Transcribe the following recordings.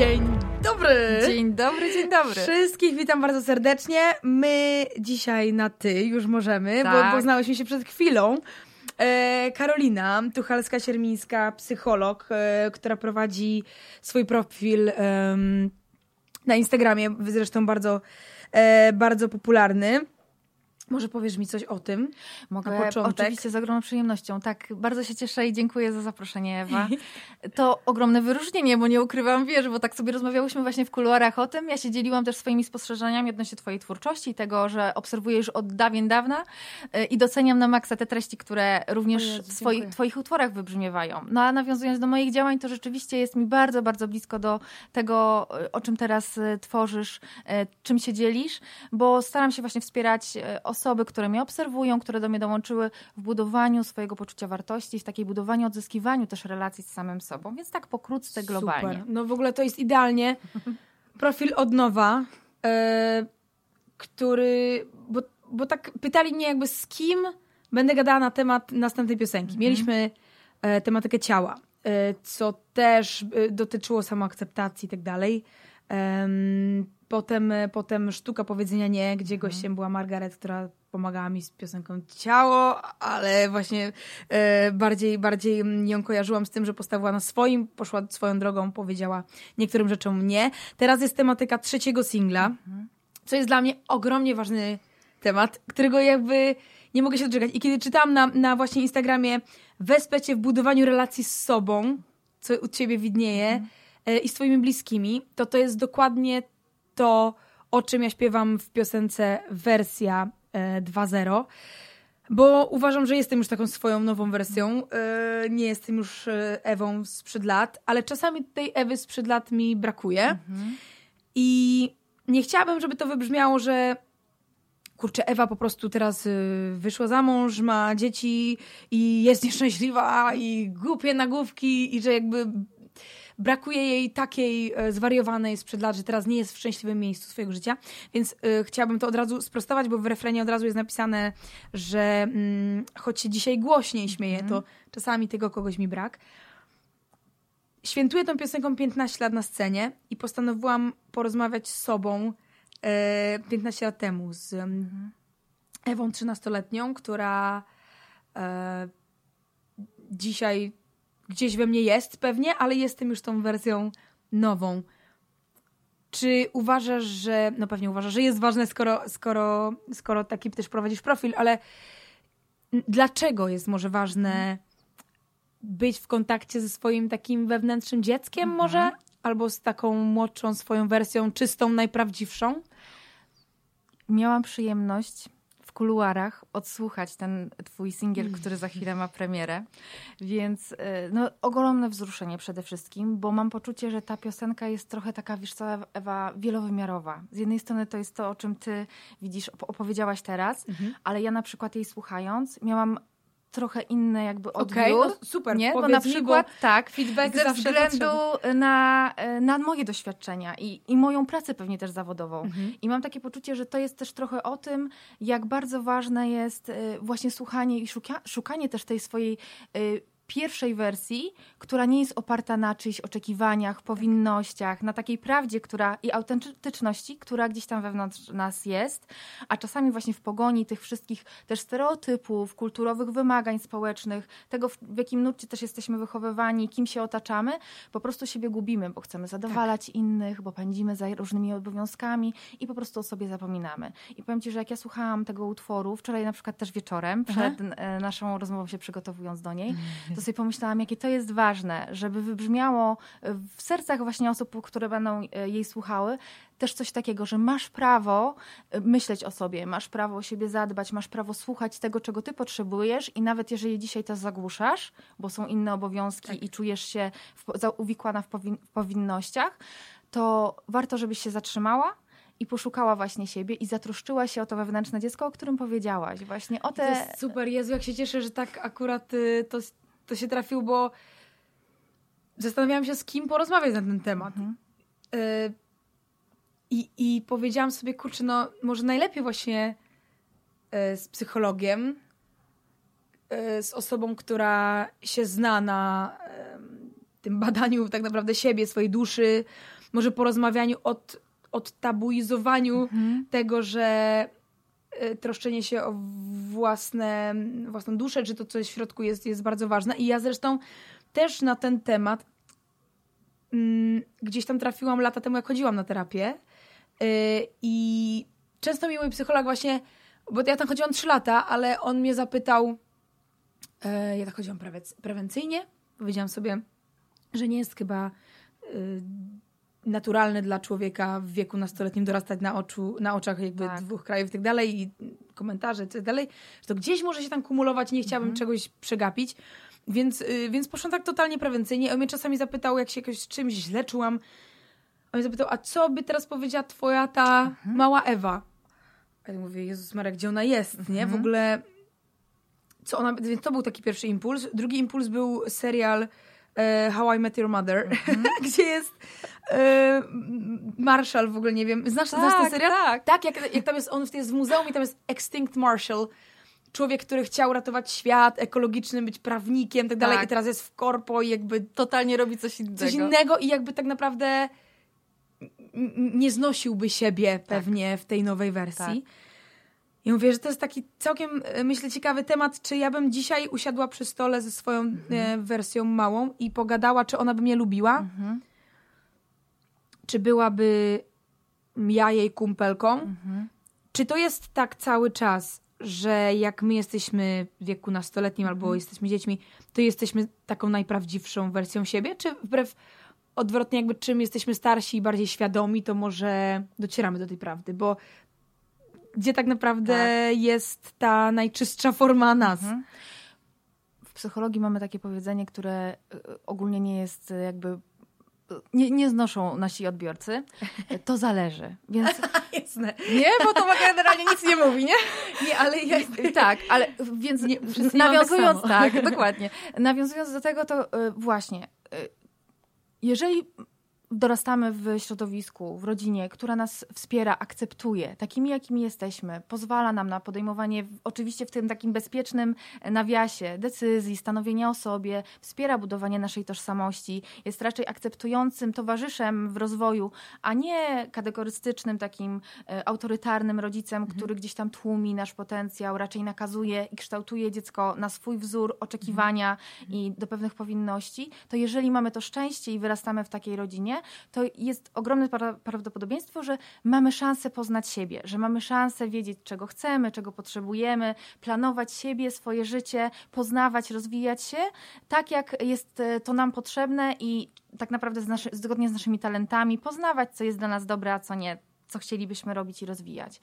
Dzień dobry! Dzień dobry, dzień dobry. Wszystkich witam bardzo serdecznie. My dzisiaj na ty już możemy, Tak. bo poznałyśmy się przed chwilą. E, Karolina Tuchalska-Siermińska, psycholog, e, która prowadzi swój profil em, na Instagramie, zresztą bardzo, e, bardzo popularny. Może powiesz mi coś o tym? Mogę na początek. oczywiście z ogromną przyjemnością. Tak, bardzo się cieszę i dziękuję za zaproszenie, Ewa. To ogromne wyróżnienie, bo nie ukrywam, wiesz, bo tak sobie rozmawiałyśmy właśnie w kuluarach o tym. Ja się dzieliłam też swoimi spostrzeżeniami odnośnie twojej twórczości i tego, że obserwuję już od dawien dawna y, i doceniam na maksa te treści, które również Jezu, w swoich, twoich utworach wybrzmiewają. No a nawiązując do moich działań, to rzeczywiście jest mi bardzo, bardzo blisko do tego, y, o czym teraz y, tworzysz, czym się dzielisz, bo staram się właśnie wspierać y, osoby, które mnie obserwują, które do mnie dołączyły w budowaniu swojego poczucia wartości, w takiej budowaniu, odzyskiwaniu też relacji z samym sobą. Więc tak pokrótce, globalnie. Super. No w ogóle to jest idealnie. Profil od nowa, e, który. Bo, bo tak pytali mnie, jakby z kim będę gadała na temat następnej piosenki. Mieliśmy e, tematykę ciała, e, co też e, dotyczyło samoakceptacji i tak dalej. Em, Potem, e, potem sztuka powiedzenia nie, gdzie gościem była Margaret, która pomagała mi z piosenką Ciało, ale właśnie e, bardziej, bardziej ją kojarzyłam z tym, że postawiła na swoim, poszła swoją drogą, powiedziała niektórym rzeczom nie. Teraz jest tematyka trzeciego singla, co jest dla mnie ogromnie ważny temat, którego jakby nie mogę się doczekać. I kiedy czytałam na, na właśnie Instagramie wespę cię w budowaniu relacji z sobą, co u ciebie widnieje, e, i z twoimi bliskimi, to to jest dokładnie to, o czym ja śpiewam w piosence wersja e, 2.0. Bo uważam, że jestem już taką swoją nową wersją. E, nie jestem już e, Ewą sprzed lat, ale czasami tej Ewy sprzed lat mi brakuje. I nie chciałabym, żeby to wybrzmiało, że kurczę, Ewa po prostu teraz wyszła za mąż, ma dzieci i jest nieszczęśliwa i głupie nagłówki i że jakby brakuje jej takiej e, zwariowanej sprzed lat, że teraz nie jest w szczęśliwym miejscu swojego życia. Więc y, chciałabym to od razu sprostować, bo w refrenie od razu jest napisane, że mm, choć się dzisiaj głośniej śmieję, to czasami tego kogoś mi brak. Świętuję tą piosenką 15 lat na scenie i postanowiłam porozmawiać z sobą e, 15 lat temu z em, Ewą 13-letnią, która e, dzisiaj gdzieś we mnie jest pewnie, ale jestem już tą wersją nową. Czy uważasz, że, no pewnie uważasz, że jest ważne, skoro, skoro, skoro taki też prowadzisz profil, ale dlaczego jest może ważne być w kontakcie ze swoim takim wewnętrznym dzieckiem może? Albo z taką młodszą swoją wersją, czystą, najprawdziwszą? Miałam przyjemność w kuluarach odsłuchać ten twój singiel, który za chwilę ma premierę. Więc y, no, ogromne wzruszenie przede wszystkim, bo mam poczucie, że ta piosenka jest trochę taka, wiesz co, Ewa, wielowymiarowa. Z jednej strony to jest to, o czym ty widzisz, op- opowiedziałaś teraz, ale ja na przykład jej słuchając miałam trochę inny jakby odbiór. Okej, no super, Nie? Bo na mi, bo przykład tak, feedback ze względu na, na moje doświadczenia i, i moją pracę pewnie też zawodową. Mhm. I mam takie poczucie, że to jest też trochę o tym, jak bardzo ważne jest y, właśnie słuchanie i szuka, szukanie też tej swojej y, pierwszej wersji, która nie jest oparta na czyichś oczekiwaniach, powinnościach, na takiej prawdzie która, i autentyczności, która gdzieś tam wewnątrz nas jest, a czasami właśnie w pogoni tych wszystkich też stereotypów, kulturowych wymagań społecznych, tego w, jakim nurcie też jesteśmy wychowywani, kim się otaczamy, po prostu siebie gubimy, bo chcemy zadowalać innych, bo pędzimy za różnymi obowiązkami i po prostu o sobie zapominamy. I powiem Ci, że jak ja słuchałam tego utworu, wczoraj na przykład też wieczorem, przed e, naszą rozmową się przygotowując do niej, to sobie pomyślałam, jakie to jest ważne, żeby wybrzmiało e, w sercach właśnie osób, które będą e, jej słuchały, też coś takiego, że masz prawo e, myśleć o sobie, masz prawo o siebie zadbać, masz prawo słuchać tego, czego ty potrzebujesz i nawet jeżeli dzisiaj to zagłuszasz, bo są inne obowiązki i czujesz się w, uwikłana w, powin, w powinnościach, to warto, żebyś się zatrzymała i poszukała właśnie siebie i zatroszczyła się o to wewnętrzne dziecko, o którym powiedziałaś. Właśnie o To te... jest super, Jezu, jak się cieszę, że tak akurat y, to, to się trafił, bo zastanawiałam się, z kim porozmawiać na ten temat. Y, I, I powiedziałam sobie, kurczę, no może najlepiej właśnie y, z psychologiem, y, z osobą, która się zna na tym badaniu tak naprawdę siebie, swojej duszy, może porozmawianiu, od, odtabuizowaniu Mhm. tego, że troszczenie się o własne, własną duszę, czy to, co jest w środku jest, jest bardzo ważne. I ja zresztą też na ten temat mm, gdzieś tam trafiłam lata temu, jak chodziłam na terapię y, i często mi mój psycholog właśnie, bo ja tam chodziłam trzy lata, ale on mnie zapytał, e, ja tak chodziłam prewe- prewencyjnie, powiedziałam sobie, że nie jest chyba y, naturalne dla człowieka w wieku nastoletnim dorastać na, oczu, na oczach jakby Tak. dwóch krajów i tak dalej i komentarze i tak dalej, że to gdzieś może się tam kumulować, nie chciałabym czegoś przegapić. Więc, y, więc poszłam tak totalnie prewencyjnie. On mnie czasami zapytał, jak się jakoś z czymś źle czułam. On mnie zapytał, a co by teraz powiedziała twoja ta mała Ewa? A ja mówię, Jezus Marek, gdzie ona jest, nie? W ogóle, co ona... Więc to był taki pierwszy impuls. Drugi impuls był serial How I Met Your Mother, gdzie jest e, Marshall, w ogóle nie wiem. Znasz, znasz ten Tak, serial? tak. Tak, jak, jak tam jest, on jest w muzeum i tam jest Extinct Marshall. Człowiek, który chciał ratować świat, ekologiczny, być prawnikiem, tak dalej, Tak. i teraz jest w korpo i jakby Totalnie robi coś innego. coś innego i jakby tak naprawdę nie znosiłby siebie pewnie w tej nowej wersji. Tak. I mówię, że to jest taki całkiem, e, myślę, ciekawy temat, czy ja bym dzisiaj usiadła przy stole ze swoją e, wersją małą i pogadała, czy ona by mnie lubiła, Mhm. czy byłaby ja jej kumpelką, Mhm. czy to jest tak cały czas, że jak my jesteśmy w wieku nastoletnim albo Mhm. jesteśmy dziećmi, to jesteśmy taką najprawdziwszą wersją siebie? Czy wbrew odwrotnie, jakby czym jesteśmy starsi i bardziej świadomi, to może docieramy do tej prawdy? Bo gdzie tak naprawdę jest ta najczystsza forma nas? Mhm. W psychologii mamy takie powiedzenie, które y, ogólnie nie jest y, jakby. y, Nie, nie znoszą nasi odbiorcy. To zależy. Więc Jasne. nie, bo to generalnie nic nie mówi, nie? Nie, ale ja... Tak, ale więc Nie, mamy nawiązując, tak tak, dokładnie. Nawiązując do tego, to właśnie, jeżeli dorastamy w środowisku, w rodzinie, która nas wspiera, akceptuje, takimi jakimi jesteśmy, pozwala nam na podejmowanie, oczywiście w tym takim bezpiecznym nawiasie, decyzji, stanowienia o sobie, wspiera budowanie naszej tożsamości, jest raczej akceptującym towarzyszem w rozwoju, a nie kategorystycznym, takim e, autorytarnym rodzicem, który gdzieś tam tłumi nasz potencjał, raczej nakazuje i kształtuje dziecko na swój wzór oczekiwania i do pewnych powinności, to jeżeli mamy to szczęście i wyrastamy w takiej rodzinie, to jest ogromne pra- prawdopodobieństwo, że mamy szansę poznać siebie, że mamy szansę wiedzieć, czego chcemy, czego potrzebujemy, planować siebie, swoje życie, poznawać, rozwijać się tak, jak jest e, to nam potrzebne i tak naprawdę z naszy, zgodnie z naszymi talentami, poznawać, co jest dla nas dobre, a co nie, co chcielibyśmy robić i rozwijać.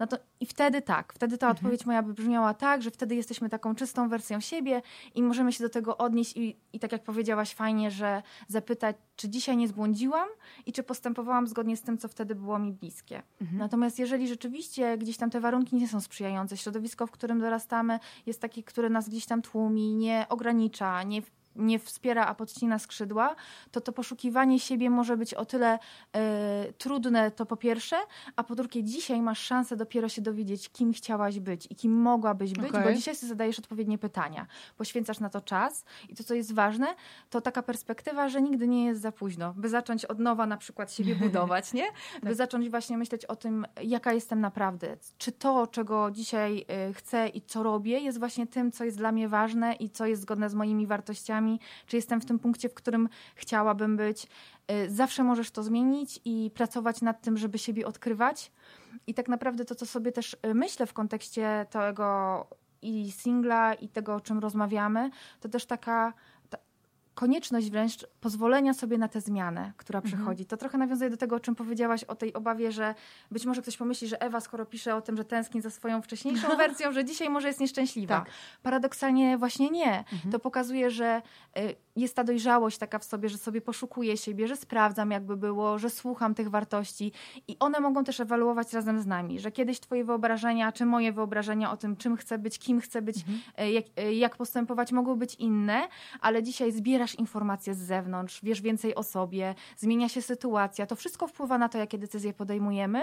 No to i wtedy tak, wtedy ta odpowiedź moja by brzmiała tak, że wtedy jesteśmy taką czystą wersją siebie i możemy się do tego odnieść i, i tak jak powiedziałaś fajnie, że zapytać, czy dzisiaj nie zbłądziłam i czy postępowałam zgodnie z tym, co wtedy było mi bliskie. Natomiast jeżeli rzeczywiście gdzieś tam te warunki nie są sprzyjające, środowisko, w którym dorastamy jest takie, które nas gdzieś tam tłumi, nie ogranicza, nie nie wspiera, a podcina skrzydła, to to poszukiwanie siebie może być o tyle e, trudne, to po pierwsze, a po drugie, dzisiaj masz szansę dopiero się dowiedzieć, kim chciałaś być i kim mogłabyś być, Okej. bo dzisiaj sobie zadajesz odpowiednie pytania, poświęcasz na to czas i to, co jest ważne, to taka perspektywa, że nigdy nie jest za późno, by zacząć od nowa na przykład siebie budować, nie? By zacząć właśnie myśleć o tym, jaka jestem naprawdę, czy to, czego dzisiaj y, chcę i co robię, jest właśnie tym, co jest dla mnie ważne i co jest zgodne z moimi wartościami, czy jestem w tym punkcie, w którym chciałabym być. Y, Zawsze możesz to zmienić i pracować nad tym, żeby siebie odkrywać. I tak naprawdę to, co sobie też y, myślę w kontekście tego i singla, i tego, o czym rozmawiamy, to też taka ta konieczność wręcz pozwolenia sobie na tę zmianę, która Mhm. przychodzi. To trochę nawiązuje do tego, o czym powiedziałaś, o tej obawie, że być może ktoś pomyśli, że Ewa, skoro pisze o tym, że tęskni za swoją wcześniejszą wersją, że dzisiaj może jest nieszczęśliwa. Tak. Paradoksalnie właśnie nie. Mhm. To pokazuje, że y, jest ta dojrzałość taka w sobie, że sobie poszukuję siebie, że sprawdzam jakby było, że słucham tych wartości i one mogą też ewaluować razem z nami, że kiedyś twoje wyobrażenia, czy moje wyobrażenia o tym, czym chcę być, kim chcę być, y, jak, y, jak postępować, mogą być inne, ale dzisiaj zbierasz informacje z zewnątrz, wiesz więcej o sobie, zmienia się sytuacja, to wszystko wpływa na to, jakie decyzje podejmujemy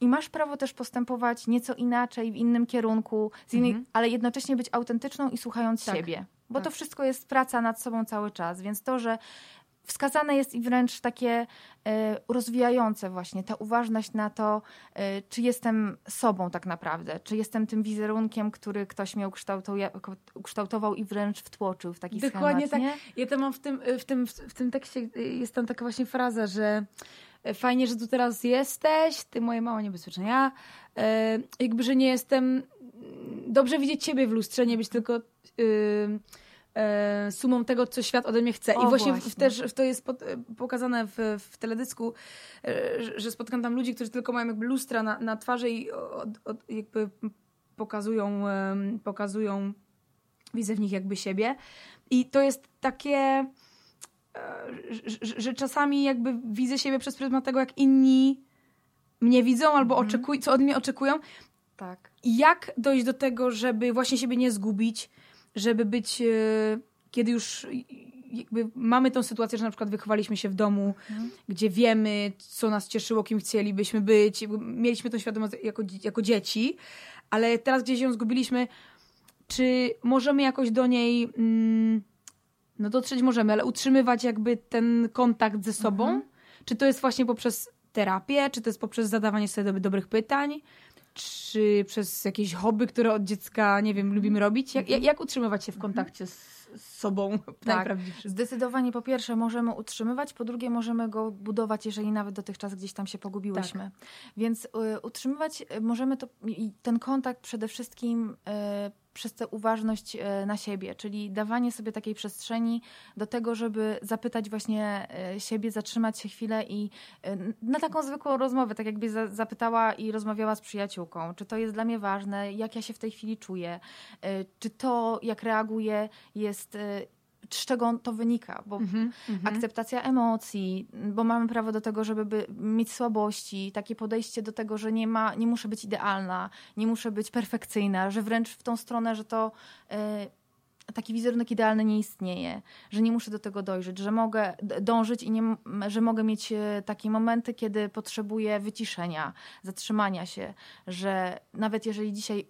i masz prawo też postępować nieco inaczej, w innym kierunku, innej, ale jednocześnie być autentyczną i słuchając Tak. siebie. Bo Tak. to wszystko jest praca nad sobą cały czas, więc to, że wskazane jest i wręcz takie e, rozwijające właśnie, ta uważność na to, e, czy jestem sobą tak naprawdę, czy jestem tym wizerunkiem, który ktoś mnie ukształtował i wręcz wtłoczył w taki Dokładnie schemat, tak. Nie? Ja to mam w tym, w, tym, w tym tekście, jest tam taka właśnie fraza, że fajnie, że tu teraz jesteś, ty moje mała niebezpieczna ja, e, jakby, że nie jestem, dobrze widzieć ciebie w lustrze, nie być tylko... Yy, e, sumą tego, co świat ode mnie chce. O, I właśnie, właśnie. W, też w to jest pod, pokazane w, w teledysku, e, że- spotkam tam ludzi, którzy tylko mają jakby lustra na, na twarzy i od, od, jakby pokazują, pokazują, widzę w nich jakby siebie. I to jest takie, e, że, że, że czasami jakby widzę siebie przez pryzmat tego, jak inni mnie widzą albo Mhm. oczekuj, co od mnie oczekują. Tak. Jak dojść do tego, żeby właśnie siebie nie zgubić, żeby być, e, kiedy już jakby mamy tą sytuację, że na przykład wychowaliśmy się w domu, Mhm. gdzie wiemy, co nas cieszyło, kim chcielibyśmy być, mieliśmy tą świadomość jako, jako dzieci, ale teraz gdzieś ją zgubiliśmy, czy możemy jakoś do niej, mm, no dotrzeć możemy, ale utrzymywać jakby ten kontakt ze sobą? Mhm. Czy to jest właśnie poprzez terapię, czy to jest poprzez zadawanie sobie dob- dobrych pytań, czy przez jakieś hobby, które od dziecka, nie wiem, lubimy robić? Jak, jak, utrzymywać się w kontakcie z, z sobą najprawdziwszym? Zdecydowanie po pierwsze możemy utrzymywać, po drugie możemy go budować, jeżeli nawet dotychczas gdzieś tam się pogubiłyśmy. Tak. Więc y, utrzymywać y, możemy to, ten kontakt przede wszystkim y, przez tę uważność y, na siebie, czyli dawanie sobie takiej przestrzeni do tego, żeby zapytać właśnie y, siebie, zatrzymać się chwilę i na taką zwykłą rozmowę, tak jakby za, zapytała i rozmawiała z przyjaciółką, czy to jest dla mnie ważne, jak ja się w tej chwili czuję, czy to, jak reaguję, jest z czego to wynika, bo Mhm, mhm. akceptacja emocji, bo mamy prawo do tego, żeby by, mieć słabości, takie podejście do tego, że nie ma, nie muszę być idealna, nie muszę być perfekcyjna, że wręcz w tą stronę, że to e, taki wizerunek idealny nie istnieje, że nie muszę do tego dojrzeć, że mogę dążyć i nie, że mogę mieć e, takie momenty, kiedy potrzebuję wyciszenia, zatrzymania się, że nawet jeżeli dzisiaj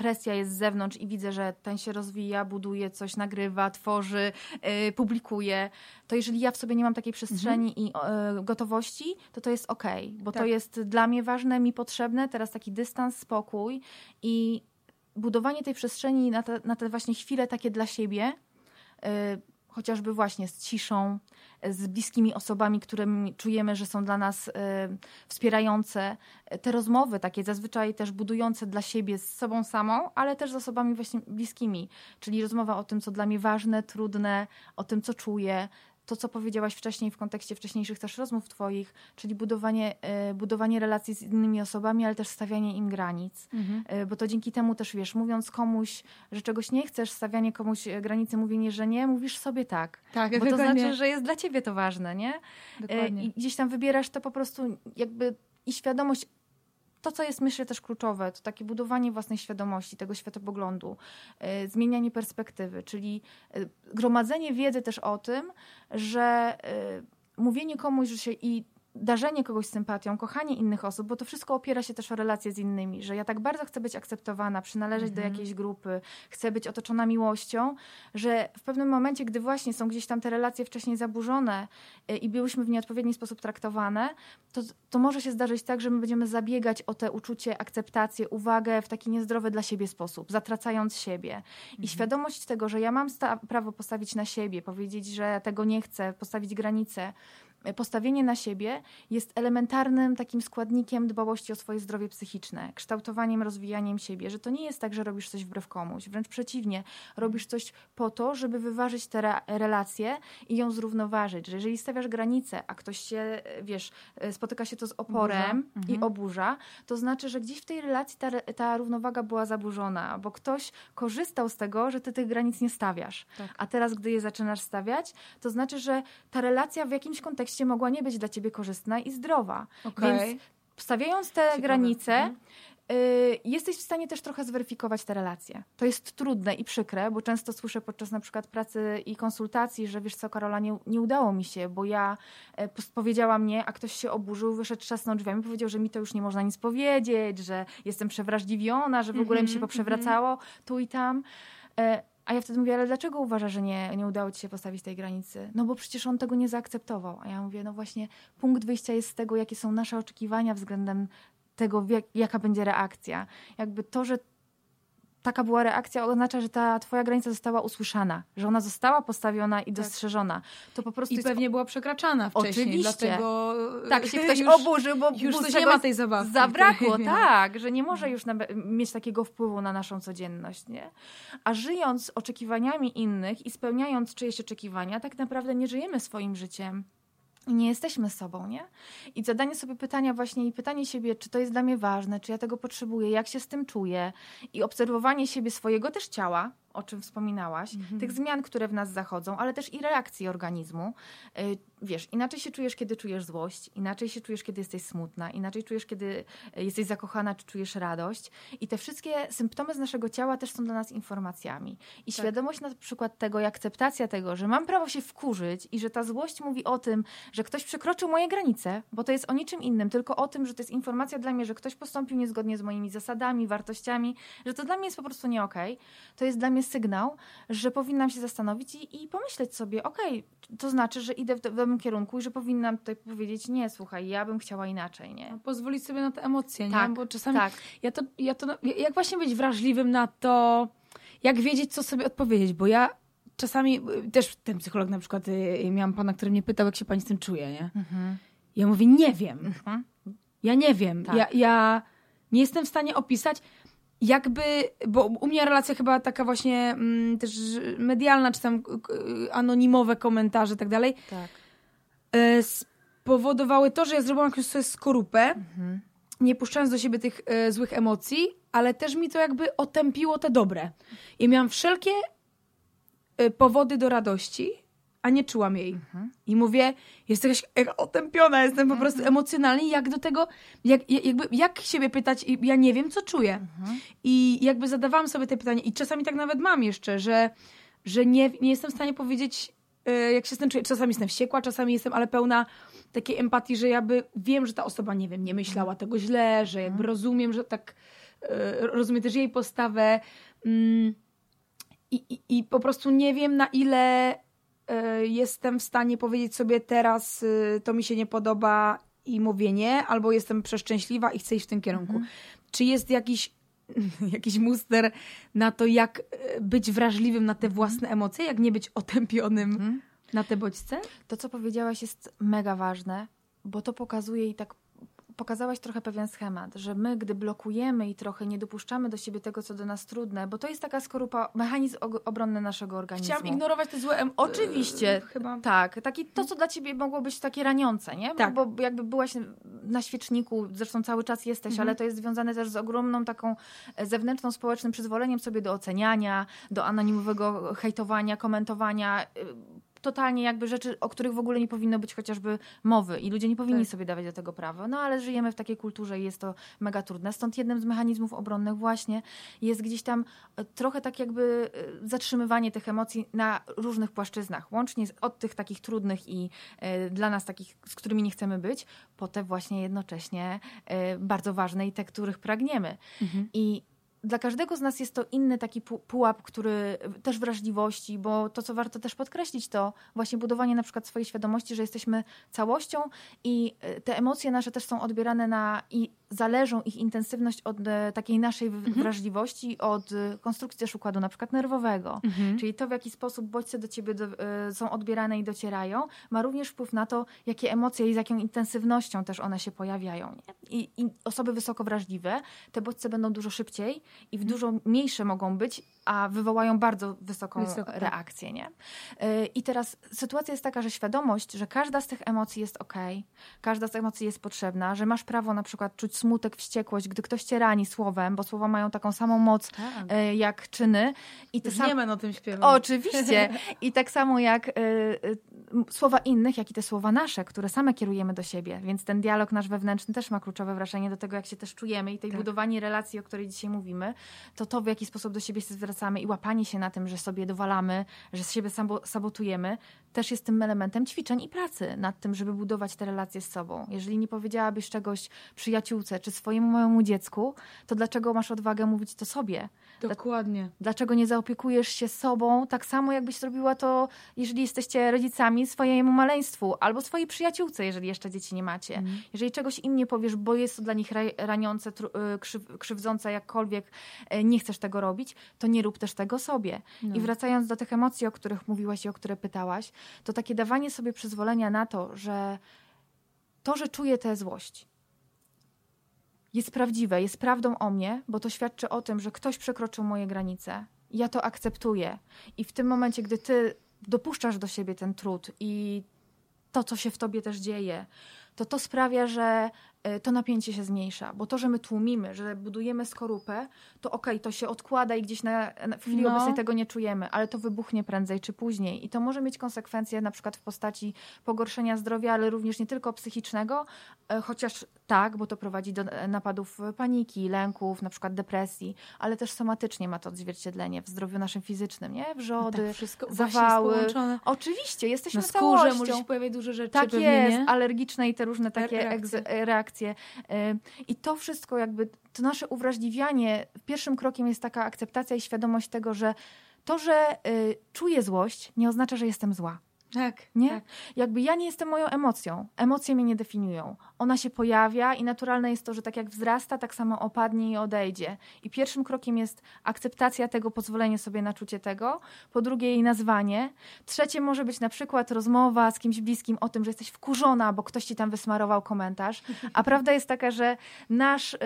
presja jest z zewnątrz i widzę, że ten się rozwija, buduje coś, nagrywa, tworzy, yy, publikuje, to jeżeli ja w sobie nie mam takiej przestrzeni i yy, gotowości, to to jest okej, bo to Tak. jest dla mnie ważne, mi potrzebne, teraz taki dystans, spokój i budowanie tej przestrzeni na te, na te właśnie chwile takie dla siebie, yy, chociażby właśnie z ciszą, z bliskimi osobami, które m- czujemy, że są dla nas y, wspierające. Te rozmowy takie zazwyczaj też budujące dla siebie z sobą samą, ale też z osobami właśnie bliskimi. Czyli rozmowa o tym, co dla mnie ważne, trudne, o tym, co czuję. To, co powiedziałaś wcześniej w kontekście wcześniejszych też rozmów twoich, czyli budowanie, y, budowanie relacji z innymi osobami, ale też stawianie im granic. Mhm. Y, Bo to dzięki temu też wiesz, mówiąc komuś, że czegoś nie chcesz, stawianie komuś e, granicy, mówienie, że nie, mówisz sobie tak. Tak, Bo to dokładnie. znaczy, że jest dla ciebie to ważne, nie? E, Dokładnie. I gdzieś tam wybierasz to po prostu jakby i świadomość. To, co jest myślę też kluczowe, to takie budowanie własnej świadomości, tego światopoglądu, e, zmienianie perspektywy, czyli e, gromadzenie wiedzy też o tym, że e, mówienie komuś, że się i darzenie kogoś sympatią, kochanie innych osób, bo to wszystko opiera się też o relacje z innymi, że ja tak bardzo chcę być akceptowana, przynależeć do Mhm. jakiejś grupy, chcę być otoczona miłością, że w pewnym momencie, gdy właśnie są gdzieś tam te relacje wcześniej zaburzone y, i byłyśmy w nieodpowiedni sposób traktowane, to, to może się zdarzyć tak, że my będziemy zabiegać o te uczucie, akceptację, uwagę w taki niezdrowy dla siebie sposób, zatracając siebie. I świadomość tego, że ja mam prawo postawić na siebie, powiedzieć, że tego nie chcę, postawić granice, postawienie na siebie jest elementarnym takim składnikiem dbałości o swoje zdrowie psychiczne, kształtowaniem, rozwijaniem siebie, że to nie jest tak, że robisz coś wbrew komuś, wręcz przeciwnie, robisz coś po to, żeby wyważyć te re- relacje i ją zrównoważyć, że jeżeli stawiasz granicę, a ktoś się, e, wiesz, e, spotyka się to z oporem Oburza. i Mhm. oburza, to znaczy, że gdzieś w tej relacji ta, ta równowaga była zaburzona, bo ktoś korzystał z tego, że ty tych granic nie stawiasz. Tak. A teraz, gdy je zaczynasz stawiać, to znaczy, że ta relacja w jakimś kontekście mogła nie być dla ciebie korzystna i zdrowa. Okej. Więc stawiając te Ciekawe. granice, Mhm. y, jesteś w stanie też trochę zweryfikować te relacje. To jest trudne i przykre, bo często słyszę podczas na przykład pracy i konsultacji, że wiesz co, Karola, nie, nie udało mi się, bo ja e, pos- powiedziała mnie, a ktoś się oburzył, wyszedł trzasnął drzwiami, powiedział, że mi to już nie można nic powiedzieć, że jestem przewrażliwiona, że w ogóle mi się Mhm, poprzewracało tu i tam. A ja wtedy mówię, ale dlaczego uważasz, że nie, nie udało ci się postawić tej granicy? No bo przecież on tego nie zaakceptował. A ja mówię, no właśnie, punkt wyjścia jest z tego, jakie są nasze oczekiwania względem tego, jaka będzie reakcja. Jakby to, że taka była reakcja, oznacza, że ta twoja granica została usłyszana, że ona została postawiona i tak. dostrzeżona. To po prostu I jest... pewnie była przekraczana wcześniej, Oczywiście. dlatego tak się ktoś już, oburzył, bo już coś nie ma tej zabawki. Zabrakło, tak, że nie może już mieć takiego wpływu na naszą codzienność, nie? A żyjąc oczekiwaniami innych i spełniając czyjeś oczekiwania, tak naprawdę nie żyjemy swoim życiem nie jesteśmy sobą, nie? I zadanie sobie pytania właśnie i pytanie siebie, czy to jest dla mnie ważne, czy ja tego potrzebuję, jak się z tym czuję i obserwowanie siebie swojego też ciała, o czym wspominałaś, mhm. tych zmian, które w nas zachodzą, ale też i reakcji organizmu. Y, wiesz, inaczej się czujesz, kiedy czujesz złość, inaczej się czujesz, kiedy jesteś smutna, inaczej czujesz, kiedy y, jesteś zakochana, czy czujesz radość. I te wszystkie symptomy z naszego ciała też są dla nas informacjami. I tak. świadomość na przykład tego i akceptacja tego, że mam prawo się wkurzyć i że ta złość mówi o tym, że ktoś przekroczył moje granice, bo to jest o niczym innym, tylko o tym, że to jest informacja dla mnie, że ktoś postąpił niezgodnie z moimi zasadami, wartościami, że to dla mnie jest po prostu nie okej. Okay. To jest dla mnie sygnał, że powinnam się zastanowić i, i pomyśleć sobie, okej, okay, to znaczy, że idę w, w dobrym kierunku i że powinnam tutaj powiedzieć, nie, słuchaj, ja bym chciała inaczej, nie? No, pozwolić sobie na te emocje, tak, nie? Bo czasami tak. ja to, ja to, jak właśnie być wrażliwym na to, jak wiedzieć, co sobie odpowiedzieć, bo ja czasami, też ten psycholog na przykład, y, miałam pana, który mnie pytał, jak się pani z tym czuje, nie? Mhm. Ja mówię, nie wiem. Mhm. Ja nie wiem. Tak. Ja, ja nie jestem w stanie opisać jakby, bo u mnie relacja chyba taka właśnie mm, też medialna, czy tam anonimowe komentarze i tak dalej, tak. E, spowodowały to, że ja zrobiłam jakąś sobie skorupę, mhm. nie puszczając do siebie tych e, złych emocji, ale też mi to jakby otępiło te dobre. I miałam wszelkie e, powody do radości, a nie czułam jej. Mhm. I mówię, jestem jakaś otępiona, jestem po prostu mhm. emocjonalnie, jak do tego, jak, jakby, jak siebie pytać, ja nie wiem, co czuję. Mhm. I jakby zadawałam sobie te pytania i czasami tak nawet mam jeszcze, że, że nie, nie jestem w stanie powiedzieć, yy, jak się z tym czuję. Czasami jestem wściekła, czasami jestem, ale pełna takiej empatii, że jakby wiem, że ta osoba, nie wiem, nie myślała tego źle, że jakby rozumiem, że tak, yy, rozumiem też jej postawę. Yy, i, I po prostu nie wiem, na ile jestem w stanie powiedzieć sobie teraz y, to mi się nie podoba i mówię nie, albo jestem przeszczęśliwa i chcę iść w tym kierunku. Mhm. Czy jest jakiś jakiś muster na to, jak y, być wrażliwym na te mhm. własne emocje, jak nie być otępionym mhm. na te bodźce? To, co powiedziałaś, jest mega ważne, bo to pokazuje i tak pokazałaś trochę pewien schemat, że my, gdy blokujemy i trochę nie dopuszczamy do siebie tego, co do nas trudne, bo to jest taka skorupa, mechanizm obronny naszego organizmu. Chciałam ignorować te złe em- Oczywiście, yy, chyba. Tak, taki, to, co dla ciebie mogło być takie raniące, nie? Tak. Bo, bo jakby byłaś na świeczniku, zresztą cały czas jesteś, mhm. ale to jest związane też z ogromną taką e, zewnętrzną, społecznym przyzwoleniem sobie do oceniania, do anonimowego hejtowania, komentowania, y, totalnie jakby rzeczy, o których w ogóle nie powinno być chociażby mowy i ludzie nie powinni tak. sobie dawać do tego prawa. No ale żyjemy w takiej kulturze i jest to mega trudne. Stąd jednym z mechanizmów obronnych właśnie jest gdzieś tam e, trochę tak jakby e, zatrzymywanie tych emocji na różnych płaszczyznach, łącznie od tych takich trudnych i y, dla nas takich, z którymi nie chcemy być, po te właśnie jednocześnie y, bardzo ważne i te, których pragniemy. Mhm. I dla każdego z nas jest to inny taki pułap, który też wrażliwości, bo to, co warto też podkreślić, to właśnie budowanie na przykład swojej świadomości, że jesteśmy całością i e, te emocje nasze też są odbierane na i zależą ich intensywność od e, takiej naszej mhm. wrażliwości, od e, konstrukcji też układu na przykład nerwowego. Mhm. Czyli to, w jaki sposób bodźce do ciebie do, są odbierane i docierają, ma również wpływ na to, jakie emocje i z jaką intensywnością też one się pojawiają. I, I osoby wysoko wrażliwe, te bodźce będą dużo szybciej i w dużo mniejsze mogą być, a wywołają bardzo wysoką tak. reakcję. Nie? I teraz sytuacja jest taka, że świadomość, że każda z tych emocji jest ok, każda z emocji jest potrzebna, że masz prawo na przykład czuć smutek, wściekłość, gdy ktoś cię rani słowem, bo słowa mają taką samą moc tak. Y, jak czyny. I te sam... o tym śpiewał. Oczywiście. I tak samo jak y, słowa innych, jak i te słowa nasze, które same kierujemy do siebie. Więc ten dialog nasz wewnętrzny też ma kluczowe wrażenie do tego, jak się też czujemy i tej Tak. budowanie relacji, o której dzisiaj mówimy, to to, w jaki sposób do siebie się zwracamy i łapanie się na tym, że sobie dowalamy, że z siebie sabo- sabotujemy, też jest tym elementem ćwiczeń i pracy nad tym, żeby budować te relacje z sobą. Jeżeli nie powiedziałabyś czegoś przyjaciółce czy swojemu małemu dziecku, to dlaczego masz odwagę mówić to sobie? Dokładnie. Dlaczego nie zaopiekujesz się sobą tak samo, jakbyś zrobiła to, jeżeli jesteście rodzicami, swojemu maleństwu albo swojej przyjaciółce, jeżeli jeszcze dzieci nie macie. Mhm. Jeżeli czegoś im nie powiesz, bo jest to dla nich ra- raniące, krzyw- krzywdzące, jakkolwiek y, nie chcesz tego robić, to nie rób też tego sobie. No. I wracając do tych emocji, o których mówiłaś i o które pytałaś, to takie dawanie sobie przyzwolenia na to, że to, że czuję tę złość, jest prawdziwe, jest prawdą o mnie, bo to świadczy o tym, że ktoś przekroczył moje granice. Ja to akceptuję. I w tym momencie, gdy ty dopuszczasz do siebie ten trud i to, co się w tobie też dzieje, to to sprawia, że to napięcie się zmniejsza. Bo to, że my tłumimy, że budujemy skorupę, to okej, to się odkłada i gdzieś na, na w chwili No. obecnej tego nie czujemy, ale to wybuchnie prędzej czy później. I to może mieć konsekwencje na przykład w postaci pogorszenia zdrowia, ale również nie tylko psychicznego, e, chociaż tak, bo to prowadzi do e, napadów paniki, lęków, na przykład depresji, ale też somatycznie ma to odzwierciedlenie w zdrowiu naszym fizycznym, nie? Wrzody, tak, wszystko zawały. Oczywiście, jesteśmy Na skórze całością. może się pojawiać dużo rzeczy. Tak pewnie, jest, nie? alergiczne i te różne takie reakcje. Reakcje. Y, I to wszystko jakby, to nasze uwrażliwianie, pierwszym krokiem jest taka akceptacja i świadomość tego, że to, że y, czuję złość, nie oznacza, że jestem zła. Tak, Nie? tak. Jakby ja nie jestem moją emocją. Emocje mnie nie definiują. Ona się pojawia i naturalne jest to, że tak jak wzrasta, tak samo opadnie i odejdzie. I pierwszym krokiem jest akceptacja tego, pozwolenie sobie na czucie tego. Po drugie jej nazwanie. Trzecie może być na przykład rozmowa z kimś bliskim o tym, że jesteś wkurzona, bo ktoś ci tam wysmarował komentarz. A prawda jest taka, że nasz y,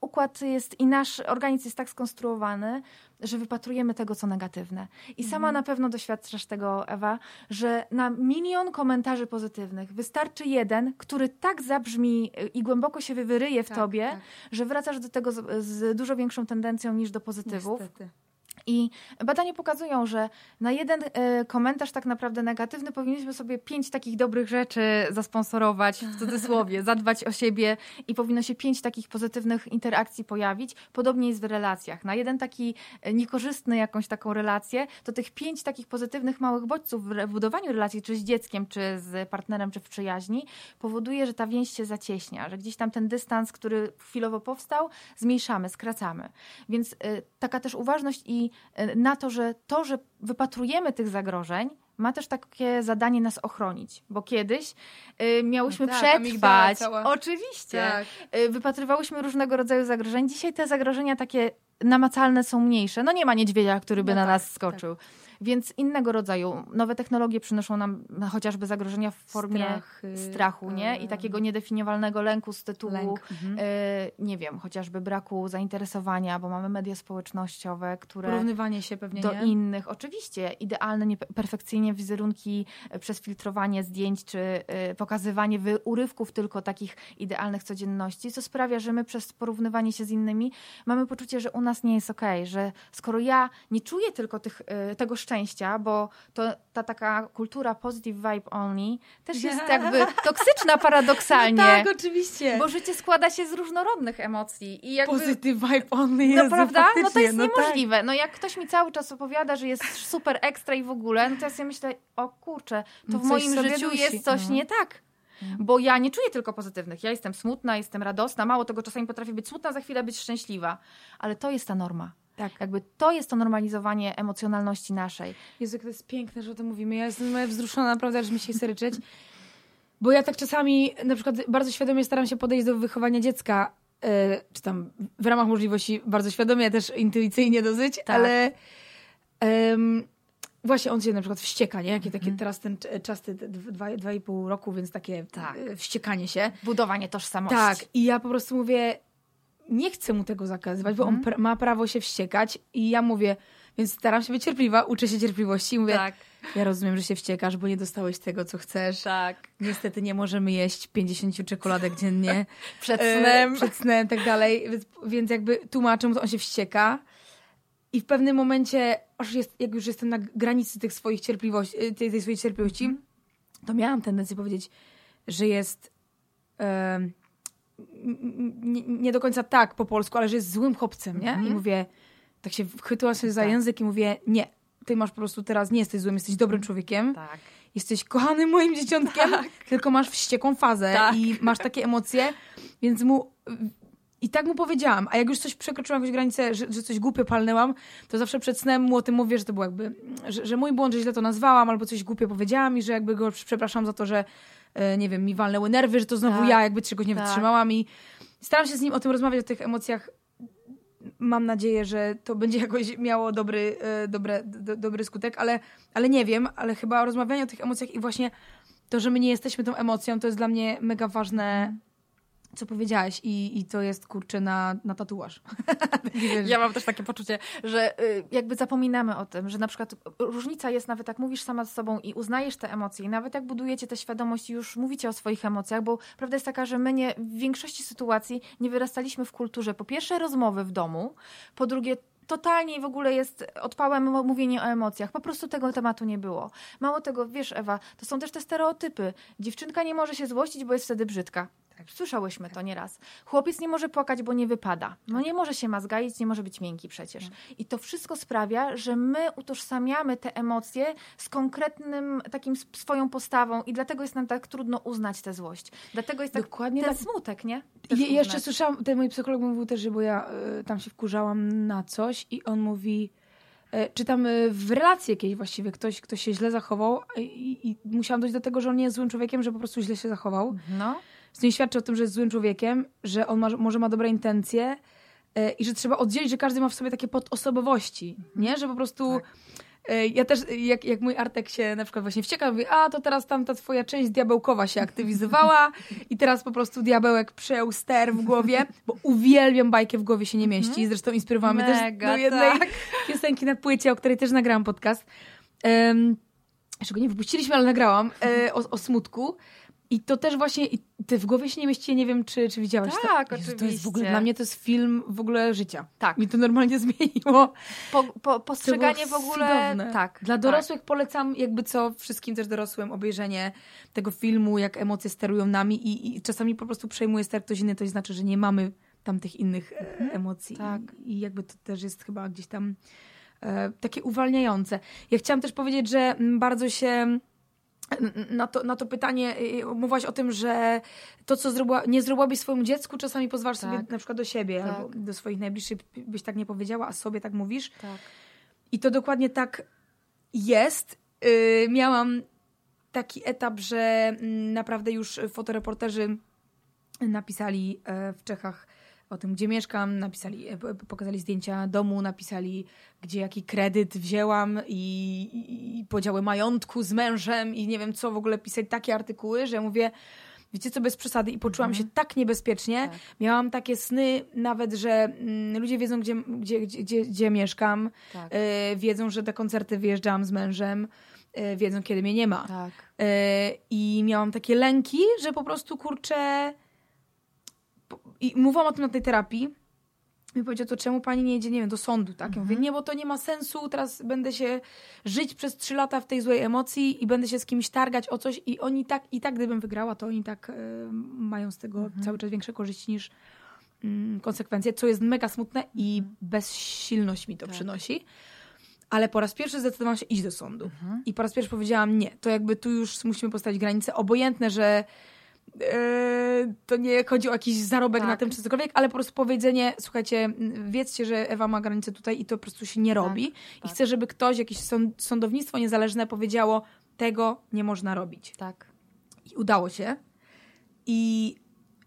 układ jest i nasz organizm jest tak skonstruowany, że wypatrujemy tego, co negatywne. I sama na pewno doświadczasz tego, Ewa, że na milion komentarzy pozytywnych wystarczy jeden, który tak zabrzmi y, i głęboko się wyryje w Tak, tobie, tak. że wracasz do tego z, z dużo większą tendencją niż do pozytywów. Niestety. I badania pokazują, że na jeden e, komentarz tak naprawdę negatywny powinniśmy sobie pięć takich dobrych rzeczy zasponsorować, w cudzysłowie, zadbać o siebie i powinno się pięć takich pozytywnych interakcji pojawić. Podobnie jest w relacjach. Na jeden taki e, niekorzystny jakąś taką relację, to tych pięć takich pozytywnych małych bodźców w budowaniu relacji, czy z dzieckiem, czy z partnerem, czy w przyjaźni, powoduje, że ta więź się zacieśnia, że gdzieś tam ten dystans, który chwilowo powstał, zmniejszamy, skracamy. Więc y, taka też uważność i na to, że to, że wypatrujemy tych zagrożeń, ma też takie zadanie nas ochronić, bo kiedyś y, miałyśmy No tak, przetrwać. Oczywiście. Tak. Y, wypatrywałyśmy różnego rodzaju zagrożeń. Dzisiaj te zagrożenia takie namacalne są mniejsze. No nie ma niedźwiedzia, który by No na tak, nas skoczył. Więc innego rodzaju nowe technologie przynoszą nam chociażby zagrożenia w formie Strachy, strachu, nie? I e, takiego niedefiniowalnego lęku z tytułu Lęk. Mhm. e, nie wiem, chociażby braku zainteresowania, bo mamy media społecznościowe, które Porównywanie się pewnie, do nie? innych, oczywiście, idealne, nie, perfekcyjnie wizerunki przez filtrowanie zdjęć, czy e, pokazywanie wy, urywków tylko takich idealnych codzienności, co sprawia, że my przez porównywanie się z innymi mamy poczucie, że u nas nie jest okej, że skoro ja nie czuję tylko tych, e, tego szczęścia, bo to ta taka kultura positive vibe only też jest jakby toksyczna paradoksalnie. No tak, oczywiście. Bo życie składa się z różnorodnych emocji i jakby... Positive vibe only No jest prawda? No to jest no tak. niemożliwe. No jak ktoś mi cały czas opowiada, że jest super ekstra i w ogóle, no to ja sobie myślę, o kurczę, to No w moim życiu dusi. jest coś No. nie tak. Bo ja nie czuję tylko pozytywnych. Ja jestem smutna, jestem radosna, mało tego czasami potrafię być smutna, za chwilę być szczęśliwa. Ale to jest ta norma. Tak. Jakby to jest to normalizowanie emocjonalności naszej. Jezu, jak to jest piękne, że o tym mówimy. Ja jestem wzruszona, naprawdę, aż mi się chce. Bo ja tak czasami na przykład bardzo świadomie staram się podejść do wychowania dziecka, e, czy tam w ramach możliwości bardzo świadomie, też intuicyjnie dosyć, Tak. ale właśnie on się na przykład wścieka, nie? Jakie takie Mhm. teraz ten czas, te dwa, dwa i pół roku, więc takie Tak. e, wściekanie się. Budowanie tożsamości. Tak, i ja po prostu mówię, nie chcę mu tego zakazywać, bo on Mhm. pr- ma prawo się wściekać i ja mówię, więc staram się być cierpliwa, uczę się cierpliwości i mówię, tak, ja rozumiem, że się wściekasz, bo nie dostałeś tego, co chcesz. tak. Niestety nie możemy jeść 50 czekoladek dziennie. Przed E, snem. Przed snem, tak dalej. Więc, więc jakby tłumaczę mu, to on się wścieka. I w pewnym momencie, aż jest, jak już jestem na granicy tych swoich cierpliwości, tej, tej swojej cierpliwości, to miałam tendencję powiedzieć, że jest e, nie, nie, do końca tak po polsku, ale że jest złym chłopcem, nie? Mhm. I mówię, tak się chwytłam sobie za Tak. język i mówię, nie, ty masz po prostu teraz, nie jesteś złym, jesteś dobrym człowiekiem, Tak. jesteś kochanym moim dzieciątkiem, tylko masz wściekłą fazę Tak. i masz takie emocje, więc mu... I tak mu powiedziałam, a jak już coś przekroczyłam jakąś granicę, że, że coś głupio palnęłam, to zawsze przed snem mu o tym mówię, że to było jakby, że, że mój błąd, że źle to nazwałam, albo coś głupio powiedziałam i że jakby go przepraszam za to, że nie wiem, mi walnęły nerwy, że to znowu Tak. ja jakby czegoś nie Tak. wytrzymałam i staram się z nim o tym rozmawiać, o tych emocjach. Mam nadzieję, że to będzie jakoś miało dobry, e, dobre, do, dobry skutek, ale, ale nie wiem, ale chyba rozmawianie o tych emocjach i właśnie to, że my nie jesteśmy tą emocją, to jest dla mnie mega ważne, co powiedziałaś i, i to jest, kurczę, na, na tatuaż. Ja mam też takie poczucie, że y, jakby zapominamy o tym, że na przykład różnica jest nawet jak mówisz sama z sobą i uznajesz te emocje i nawet jak budujecie tę świadomość i już mówicie o swoich emocjach, bo prawda jest taka, że my nie, w większości sytuacji nie wyrastaliśmy w kulturze po pierwsze rozmowy w domu, po drugie totalnie w ogóle jest odpałem mówienie o emocjach. Po prostu tego tematu nie było. Mało tego, wiesz Ewa, to są też te stereotypy. Dziewczynka nie może się złościć, bo jest wtedy brzydka. Słyszałyśmy to nieraz. Chłopiec nie może płakać, bo nie wypada. No nie może się mazgaić, nie może być miękki przecież. I to wszystko sprawia, że my utożsamiamy te emocje z konkretnym takim swoją postawą i dlatego jest nam tak trudno uznać tę złość. Dlatego jest tak Dokładnie ten tak. smutek, nie? Też Je, jeszcze słyszałam, ten mój psycholog mówił też, że bo ja y, tam się wkurzałam na coś i on mówi, y, czy tam y, w relacji jakiejś właściwie ktoś, ktoś się źle zachował i, i musiałam dojść do tego, że on nie jest złym człowiekiem, że po prostu źle się zachował. No, To nie świadczy o tym, że jest złym człowiekiem, że on ma, może ma dobre intencje y, i że trzeba oddzielić, że każdy ma w sobie takie podosobowości, nie? Że po prostu... Tak. y, Ja też, jak, jak mój Artek się na przykład właśnie wścieka, mówi, a to teraz tam ta twoja część diabełkowa się aktywizowała i teraz po prostu diabełek przejął ster w głowie, bo uwielbiam bajkę w głowie się nie mieści. Zresztą inspirowała mnie też do jednej tak. piosenki na płycie, o której też nagrałam podcast. Um, jeszcze go nie wypuściliśmy, ale nagrałam e, o, o smutku. I to też właśnie, ty w głowie się nie mieści, nie wiem, czy, czy widziałaś to. Tak, To jest w oczywiście. ogóle, dla mnie to jest film w ogóle życia. tak. Mi to normalnie zmieniło. Po, po, postrzeganie w ogóle. cudowne. Tak. Dla tak. dorosłych polecam jakby co wszystkim też dorosłym obejrzenie tego filmu, jak emocje sterują nami i, i czasami po prostu przejmuje ster ktoś inny, to znaczy, że nie mamy tam tych innych e, emocji. tak. I, I jakby to też jest chyba gdzieś tam e, takie uwalniające. Ja chciałam też powiedzieć, że bardzo się na to, na to pytanie y, mówiłaś o tym, że to, co zrobiła, nie zrobiłabyś swojemu dziecku, czasami pozwalasz sobie Tak. na przykład do siebie Tak. albo do swoich najbliższych byś tak nie powiedziała, a sobie tak mówisz. Tak. I to dokładnie tak jest. Yy, miałam taki etap, że mm, naprawdę już fotoreporterzy napisali e, w Czechach o tym, gdzie mieszkam, napisali, e, pokazali zdjęcia domu, napisali, gdzie jaki kredyt wzięłam i, i, podziały majątku z mężem i nie wiem co, w ogóle pisać takie artykuły, że ja mówię, wiecie co, bez przesady i poczułam się tak niebezpiecznie. Tak. Miałam takie sny nawet, że mm, ludzie wiedzą, gdzie, gdzie, gdzie, gdzie, mieszkam, Tak. e, wiedzą, że te koncerty wyjeżdżałam z mężem, e, wiedzą, kiedy mnie nie ma. tak. I miałam takie lęki, że po prostu kurczę. I mówiłam o tym na tej terapii. Mi powiedział, to czemu pani nie jedzie, nie wiem, do sądu, tak? Ja mówię, nie, bo to nie ma sensu, teraz będę się żyć przez trzy lata w tej złej emocji i będę się z kimś targać o coś i oni tak, i tak gdybym wygrała, to oni tak e, mają z tego cały czas większe korzyści niż mm, konsekwencje, co jest mega smutne i bezsilność mi to Tak. przynosi. Ale po raz pierwszy zdecydowałam się iść do sądu. I po raz pierwszy powiedziałam nie. To jakby tu już musimy postawić granice. Obojętne, że to nie chodzi o jakiś zarobek Tak. na tym czy cokolwiek, ale po prostu powiedzenie, słuchajcie, wiedzcie, że Ewa ma granicę tutaj i to po prostu się nie robi. I tak. chcę, żeby ktoś, jakieś sąd, sądownictwo niezależne powiedziało, tego nie można robić. Tak. I udało się. I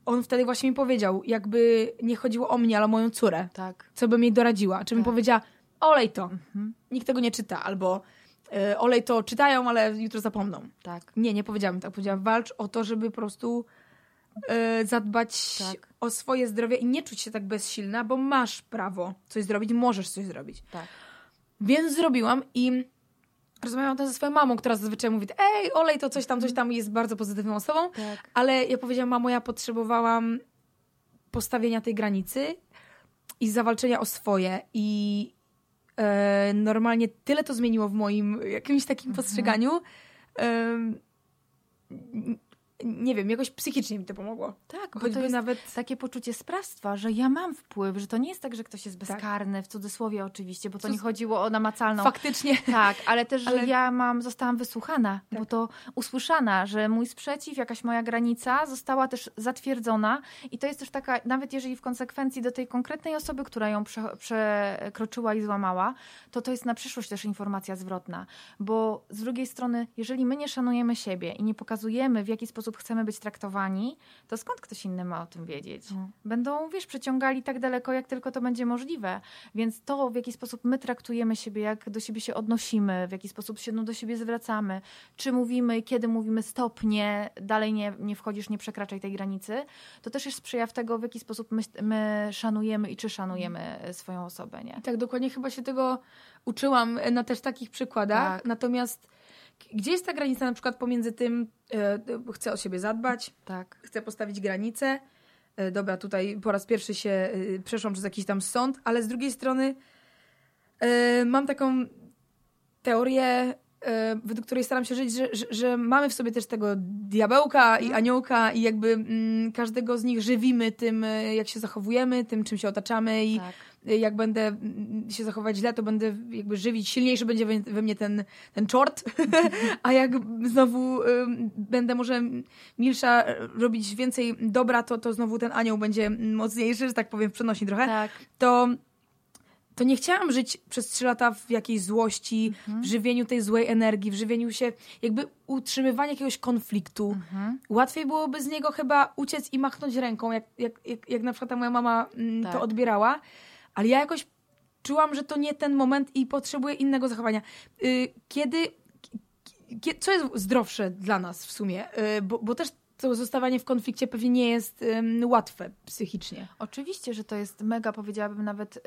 on wtedy właśnie mi powiedział, jakby nie chodziło o mnie, ale o moją córę Tak. co bym jej doradziła. Czy bym Tak. powiedziała, olej to, Mhm. nikt tego nie czyta, albo olej to czytają, ale jutro zapomną. Tak. Nie, nie powiedziałabym tak. Powiedziałam, walcz o to, żeby po prostu y, zadbać Tak. o swoje zdrowie i nie czuć się tak bezsilna, bo masz prawo coś zrobić, możesz coś zrobić. Tak. Więc zrobiłam i rozmawiałam też ze swoją mamą, która zazwyczaj mówi, ej, olej to coś tam, coś tam, jest bardzo pozytywną osobą. Tak. Ale ja powiedziałam, mamo, ja potrzebowałam postawienia tej granicy i zawalczenia o swoje. I e, normalnie tyle to zmieniło w moim jakimś takim postrzeganiu, em, nie wiem, jakoś psychicznie mi to pomogło. Tak, bo Choćby to jest nawet... takie poczucie sprawstwa, że ja mam wpływ, że to nie jest tak, że ktoś jest Tak. bezkarny, w cudzysłowie oczywiście, bo to nie chodziło o namacalną Faktycznie. Tak, ale też, że Ale- ja mam, zostałam wysłuchana, Tak. bo to usłyszana, że mój sprzeciw, jakaś moja granica została też zatwierdzona i to jest też taka, nawet jeżeli w konsekwencji do tej konkretnej osoby, która ją prze, przekroczyła i złamała, to to jest na przyszłość też informacja zwrotna, bo z drugiej strony, jeżeli my nie szanujemy siebie i nie pokazujemy, w jaki sposób chcemy być traktowani, to skąd ktoś inny ma o tym wiedzieć? No. Będą, wiesz, przeciągali tak daleko, jak tylko to będzie możliwe. Więc to, w jaki sposób my traktujemy siebie, jak do siebie się odnosimy, w jaki sposób się no, do siebie zwracamy, czy mówimy, kiedy mówimy stop, nie, dalej nie, nie wchodzisz, nie przekraczaj tej granicy, to też jest przejaw tego, w jaki sposób my, my szanujemy i czy szanujemy swoją osobę, nie? I tak dokładnie chyba się tego uczyłam na też takich przykładach. Tak. Natomiast gdzie jest ta granica na przykład pomiędzy tym, e, chcę o siebie zadbać, Tak. chcę postawić granicę, e, dobra, tutaj po raz pierwszy się e, przeszłam przez jakiś tam sąd, ale z drugiej strony mam taką teorię, według której staram się żyć, że, że, że mamy w sobie też tego diabełka i Mhm. aniołka i jakby mm, każdego z nich żywimy tym, e, jak się zachowujemy, tym, czym się otaczamy i tak. jak będę mm, się zachować źle, to będę jakby żywić, silniejszy będzie we, we mnie ten, ten czort, a jak znowu ym, będę może milsza, e, robić więcej dobra, to, to znowu ten anioł będzie mocniejszy, że tak powiem, przenosi trochę, Tak. to, to nie chciałam żyć przez trzy lata w jakiejś złości, w żywieniu tej złej energii, w żywieniu się, jakby utrzymywanie jakiegoś konfliktu. Mhm. Łatwiej byłoby z niego chyba uciec i machnąć ręką, jak, jak, jak, jak na przykład ta moja mama mm, Tak. to odbierała, ale ja jakoś czułam, że to nie ten moment i potrzebuję innego zachowania. Y, Kiedy, kie- co jest zdrowsze dla nas w sumie? Y, Bo, bo też to zostawanie w konflikcie pewnie nie jest ym, łatwe psychicznie. Oczywiście, że to jest mega, powiedziałabym nawet, y,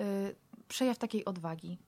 przejaw takiej odwagi.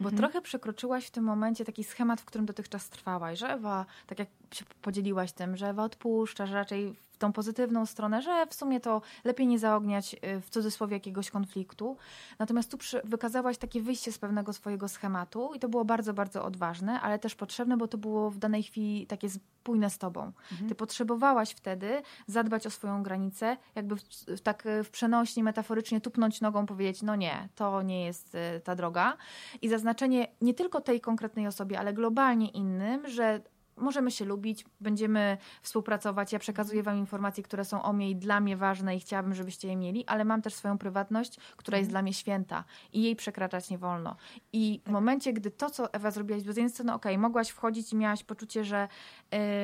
Bo Mhm. trochę przekroczyłaś w tym momencie taki schemat, w którym dotychczas trwałaś, że Ewa, tak jak się podzieliłaś tym, że Ewa odpuszcza, że raczej tą pozytywną stronę, że w sumie to lepiej nie zaogniać y, w cudzysłowie jakiegoś konfliktu. Natomiast tu przy, wykazałaś takie wyjście z pewnego swojego schematu i to było bardzo, bardzo odważne, ale też potrzebne, bo to było w danej chwili takie spójne z tobą. Ty potrzebowałaś wtedy zadbać o swoją granicę, jakby w, w, tak y, w przenośni, metaforycznie tupnąć nogą, powiedzieć, no nie, to nie jest y, ta droga. I zaznaczenie nie tylko tej konkretnej osobie, ale globalnie innym, że możemy się lubić, będziemy współpracować. Ja przekazuję Wam informacje, które są o mnie i dla mnie ważne i chciałabym, żebyście je mieli, ale mam też swoją prywatność, która jest dla mnie święta i jej przekraczać nie wolno. I w momencie, gdy to, co Ewa zrobiłaś, bo z jednej strony, okej, mogłaś wchodzić i miałaś poczucie, że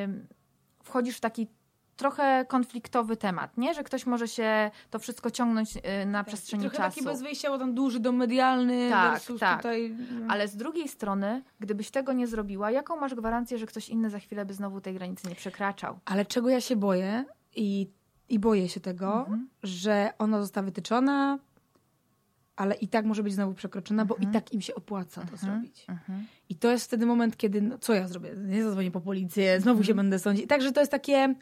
ym, wchodzisz w taki trochę konfliktowy temat, nie? Że ktoś może się to wszystko ciągnąć y, na przestrzeni Trochę czasu. taki bez wyjścia, bo tam duży dom medialny Tak, versus tak. tutaj... no. Ale z drugiej strony, gdybyś tego nie zrobiła, jaką masz gwarancję, że ktoś inny za chwilę by znowu tej granicy nie przekraczał? Ale czego ja się boję i, i boję się tego, Mhm. że ona została wytyczona, ale i tak może być znowu przekroczona, bo i Mhm. tak im się opłaca to Mhm. zrobić. Mhm. I to jest wtedy moment, kiedy, no, co ja zrobię? Nie zadzwonię po policję, znowu się będę sądzić. Także to jest takie,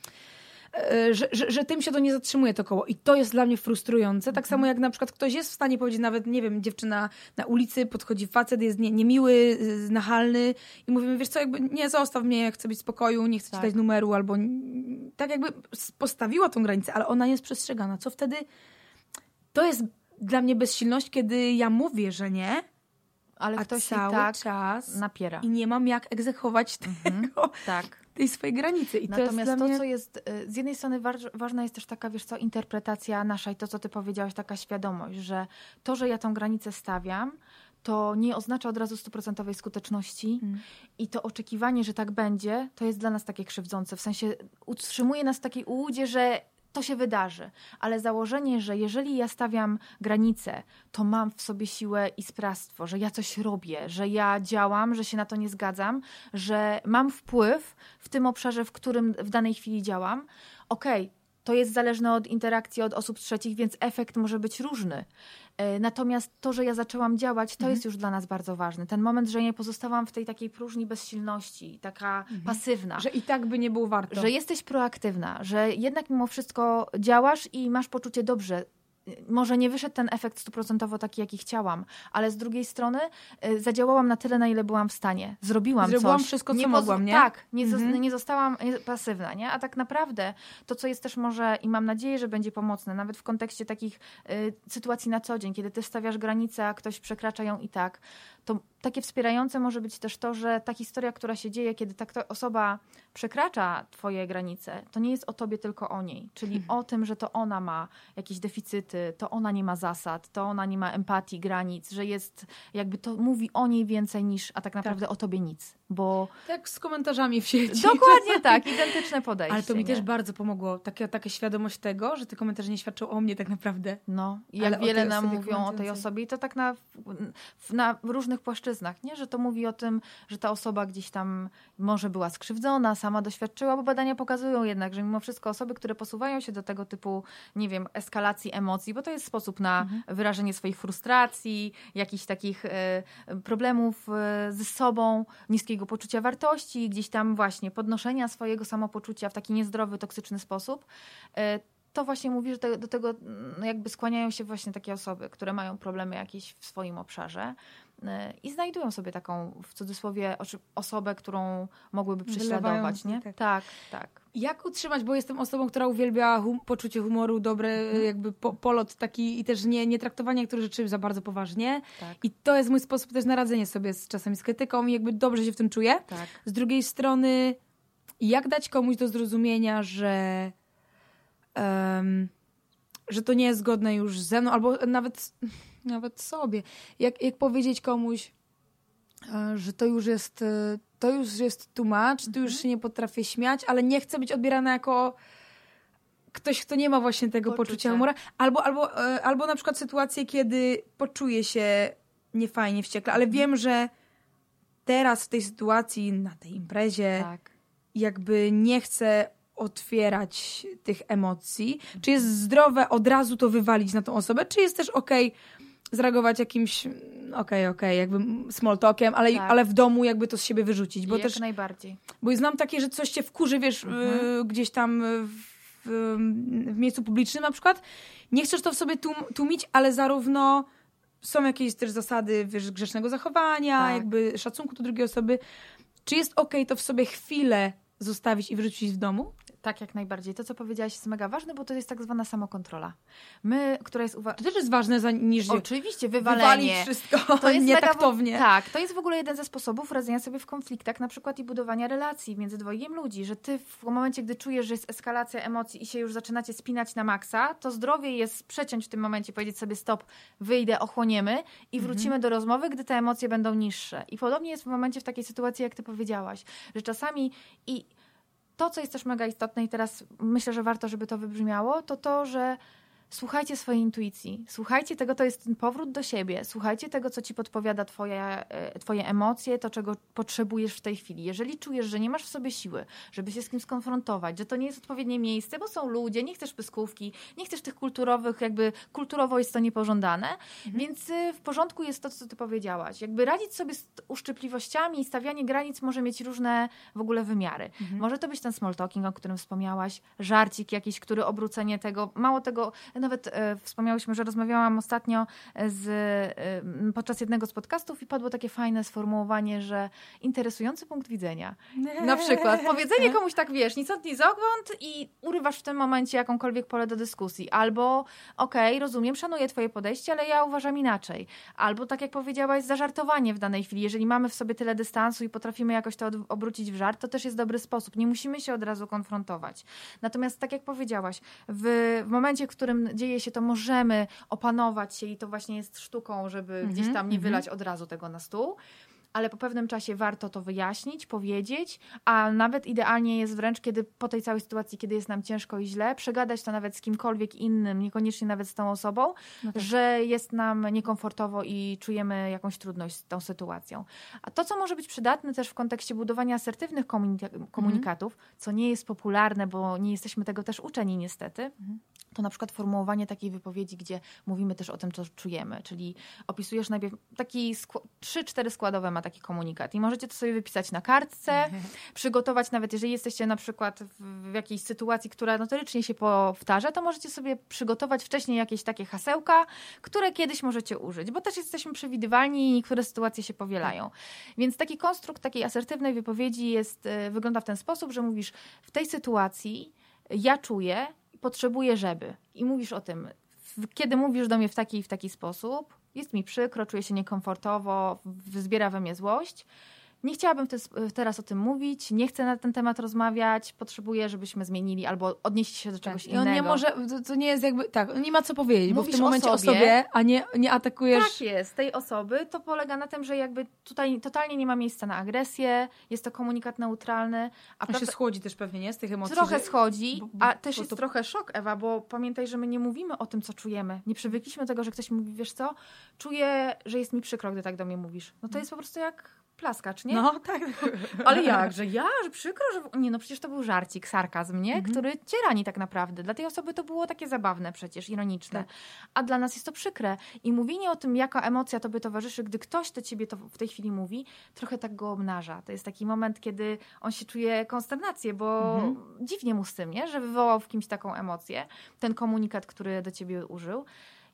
że, że, że tym się to nie zatrzymuje to koło. I to jest dla mnie frustrujące. Tak Mhm. samo jak na przykład ktoś jest w stanie powiedzieć, nawet, nie wiem, dziewczyna na ulicy, podchodzi facet, jest nie, niemiły, nachalny i mówimy, wiesz co, jakby nie zostaw mnie, chcę być w spokoju, nie chcę Tak. ci dać numeru, albo tak jakby postawiła tą granicę, ale ona nie jest przestrzegana. Co wtedy? To jest dla mnie bezsilność, kiedy ja mówię, że nie, Ale a ktoś cały tak czas napiera. i nie mam jak egzekwować Mhm. tego, Tak. Tej swojej granicy. I Natomiast to to, mnie... co jest, y, z jednej strony waż, ważna jest też taka, wiesz co, interpretacja nasza i to, co ty powiedziałaś, taka świadomość, że to, że ja tą granicę stawiam, to nie oznacza od razu stuprocentowej skuteczności Mm. i to oczekiwanie, że tak będzie, to jest dla nas takie krzywdzące. W sensie utrzymuje nas w takiej ułudzie, że to się wydarzy. Ale założenie, że jeżeli ja stawiam granicę, to mam w sobie siłę i sprawstwo, że ja coś robię, że ja działam, że się na to nie zgadzam, że mam wpływ w tym obszarze, w którym w danej chwili działam. Okej, to jest zależne od interakcji od osób trzecich, więc efekt może być różny. E, Natomiast to, że ja zaczęłam działać, to jest już dla nas bardzo ważne. Ten moment, że nie pozostałam w tej takiej próżni bezsilności, taka pasywna. Że i tak by nie było warto. Że jesteś proaktywna, że jednak mimo wszystko działasz i masz poczucie dobrze. Może nie wyszedł ten efekt stuprocentowo taki, jaki chciałam, ale z drugiej strony y, zadziałałam na tyle, na ile byłam w stanie. Zrobiłam, Zrobiłam coś. wszystko, co nie mogłam, nie? Tak, nie, zos- Mhm. nie zostałam pasywna, nie? A tak naprawdę to, co jest też może i mam nadzieję, że będzie pomocne, nawet w kontekście takich y, sytuacji na co dzień, kiedy ty stawiasz granicę, a ktoś przekracza ją i tak, to takie wspierające może być też to, że ta historia, która się dzieje, kiedy ta osoba przekracza twoje granice, to nie jest o tobie, tylko o niej. Czyli Mhm. o tym, że to ona ma jakieś deficyty, to ona nie ma zasad, to ona nie ma empatii, granic, że jest, jakby to mówi o niej więcej niż, a tak naprawdę o tobie nic. Bo Tak z komentarzami w sieci. dokładnie tak, identyczne podejście. Ale to mi nie? też bardzo pomogło. Taka, taka świadomość tego, że te komentarze nie świadczą o mnie tak naprawdę. No, i Ale jak o wiele nam mówią o tej osobie i to tak na, na różnych płaszczyznach, nie? że to mówi o tym, że ta osoba gdzieś tam może była skrzywdzona, sama doświadczyła, bo badania pokazują jednak, że mimo wszystko osoby, które posuwają się do tego typu, nie wiem, eskalacji emocji, bo to jest sposób na Mhm. wyrażenie swoich frustracji, jakichś takich e, problemów e, ze sobą, niskiego poczucia wartości, gdzieś tam właśnie podnoszenia swojego samopoczucia w taki niezdrowy, toksyczny sposób, e, to właśnie mówi, że te, do tego jakby skłaniają się właśnie takie osoby, które mają problemy jakieś w swoim obszarze i znajdują sobie taką, w cudzysłowie, osobę, którą mogłyby prześladować, nie? tak. Tak, tak. Jak utrzymać, bo jestem osobą, która uwielbia hum, poczucie humoru, dobre Mhm. jakby po, polot taki i też nie, nie traktowanie niektórych rzeczy za bardzo poważnie. tak. I to jest mój sposób też na radzenie sobie z czasami z krytyką i jakby dobrze się w tym czuję. tak. Z drugiej strony, jak dać komuś do zrozumienia, że, em, że to nie jest zgodne już ze mną, albo nawet, nawet sobie. Jak, jak powiedzieć komuś, e, że to już jest, e, to już jest too much, tu już się nie potrafię śmiać, ale nie chcę być odbierana jako ktoś, kto nie ma właśnie tego Poczucia. poczucia humoru. Albo, albo, e, albo na przykład sytuacje, kiedy poczuję się niefajnie, wściekle, ale wiem, że teraz w tej sytuacji, na tej imprezie, tak. jakby nie chcę otwierać tych emocji. Czy jest zdrowe od razu to wywalić na tą osobę, czy jest też okej zareagować jakimś mm, okej, okej, jakby small talkiem, ale, Tak. ale w domu jakby to z siebie wyrzucić, bo Jak też, najbardziej. bo znam takie, że coś cię wkurzy, wiesz, Mhm. y, gdzieś tam w, w, w miejscu publicznym na przykład. Nie chcesz to w sobie tłum, tłumić, ale zarówno są jakieś też zasady, wiesz, grzecznego zachowania, Tak. jakby szacunku do drugiej osoby. Czy jest okej to w sobie chwilę zostawić i wyrzucić w domu? Tak, jak najbardziej. To, co powiedziałaś, jest mega ważne, bo to jest tak zwana samokontrola. My, która jest uwa- To też jest ważne, za, niż Oczywiście, wywalić wywalenie. wszystko To jest mega nietaktownie. w- tak, to jest w ogóle jeden ze sposobów radzenia sobie w konfliktach, na przykład i budowania relacji między dwojgiem ludzi, że ty w momencie, gdy czujesz, że jest eskalacja emocji i się już zaczynacie spinać na maksa, to zdrowie jest przeciąć w tym momencie, powiedzieć sobie stop, wyjdę, ochłoniemy i wrócimy do rozmowy, gdy te emocje będą niższe. I podobnie jest w momencie w takiej sytuacji, jak ty powiedziałaś, że czasami i to, co jest też mega istotne i teraz myślę, że warto, żeby to wybrzmiało, to to, że słuchajcie swojej intuicji, słuchajcie tego, to jest ten powrót do siebie, słuchajcie tego, co ci podpowiada twoje, twoje emocje, to, czego potrzebujesz w tej chwili. Jeżeli czujesz, że nie masz w sobie siły, żeby się z kim skonfrontować, że to nie jest odpowiednie miejsce, bo są ludzie, nie chcesz pyskówki, nie chcesz tych kulturowych, jakby kulturowo jest to niepożądane, więc y, w porządku jest to, co ty powiedziałaś. Jakby radzić sobie z uszczypliwościami i stawianie granic może mieć różne w ogóle wymiary. Może to być ten small talking, o którym wspomniałaś, żarcik jakiś, który obrócenie tego, mało tego, nawet e, wspomniałyśmy, że rozmawiałam ostatnio z, e, podczas jednego z podcastów i padło takie fajne sformułowanie, że interesujący punkt widzenia. Na przykład powiedzenie komuś tak, wiesz, ni stąd, ni zokąd i urywasz w tym momencie jakąkolwiek pole do dyskusji. Albo, okej, rozumiem, szanuję twoje podejście, ale ja uważam inaczej. Albo, tak jak powiedziałaś, zażartowanie w danej chwili. Jeżeli mamy w sobie tyle dystansu i potrafimy jakoś to od- obrócić w żart, to też jest dobry sposób. Nie musimy się od razu konfrontować. Natomiast, tak jak powiedziałaś, w, w momencie, w którym dzieje się to, możemy opanować się i to właśnie jest sztuką, żeby gdzieś tam nie mhm. wylać od razu tego na stół ale po pewnym czasie warto to wyjaśnić, powiedzieć, a nawet idealnie jest wręcz, kiedy po tej całej sytuacji, kiedy jest nam ciężko i źle, przegadać to nawet z kimkolwiek innym, niekoniecznie nawet z tą osobą, No tak. że jest nam niekomfortowo i czujemy jakąś trudność z tą sytuacją. A to, co może być przydatne też w kontekście budowania asertywnych komunika- komunikatów, co nie jest popularne, bo nie jesteśmy tego też uczeni niestety, to na przykład formułowanie takiej wypowiedzi, gdzie mówimy też o tym, co czujemy, czyli opisujesz najpierw taki trzy, cztery składowe ma taki komunikat i możecie to sobie wypisać na kartce, przygotować nawet, jeżeli jesteście na przykład w, w jakiejś sytuacji, która notorycznie się powtarza, to możecie sobie przygotować wcześniej jakieś takie hasełka, które kiedyś możecie użyć, bo też jesteśmy przewidywalni i niektóre sytuacje się powielają. Więc taki konstrukt takiej asertywnej wypowiedzi jest, e, wygląda w ten sposób, że mówisz w tej sytuacji ja czuję, potrzebuję, żeby. I mówisz o tym, kiedy mówisz do mnie w taki i w taki sposób, jest mi przykro, czuję się niekomfortowo, wzbiera we mnie złość nie chciałabym teraz o tym mówić, nie chcę na ten temat rozmawiać, potrzebuję, żebyśmy zmienili albo odnieść się do czegoś tak. innego. I on nie może, to, to, nie jest jakby, tak, nie ma co powiedzieć, Mówisz bo w tym momencie o sobie, o sobie, a nie, nie atakujesz. Tak jest, tej osoby, to polega na tym, że jakby tutaj totalnie nie ma miejsca na agresję, jest to komunikat neutralny. A, a się schłodzi też pewnie, nie? Z tych emocji. Trochę że... schodzi, bo, bo, a też jest to... trochę szok, Ewa, bo pamiętaj, że my nie mówimy o tym, co czujemy. Nie przywykliśmy do tego, że ktoś mówi, wiesz co, czuję, że jest mi przykro, gdy tak do mnie mówisz. No to mhm. jest po prostu jak plaskacz, nie? No, tak. Ale jak, że ja, że przykro, że... Nie, no przecież to był żarcik, sarkazm, nie? Mhm. Który cię rani tak naprawdę. Dla tej osoby to było takie zabawne przecież, ironiczne. Tak. A dla nas jest to przykre. I mówienie o tym, jaka emocja tobie towarzyszy, gdy ktoś do ciebie to w tej chwili mówi, trochę tak go obnaża. To jest taki moment, kiedy on się czuje konsternację, bo mhm. dziwnie mu z tym, nie? Że wywołał w kimś taką emocję. Ten komunikat, który do ciebie użył.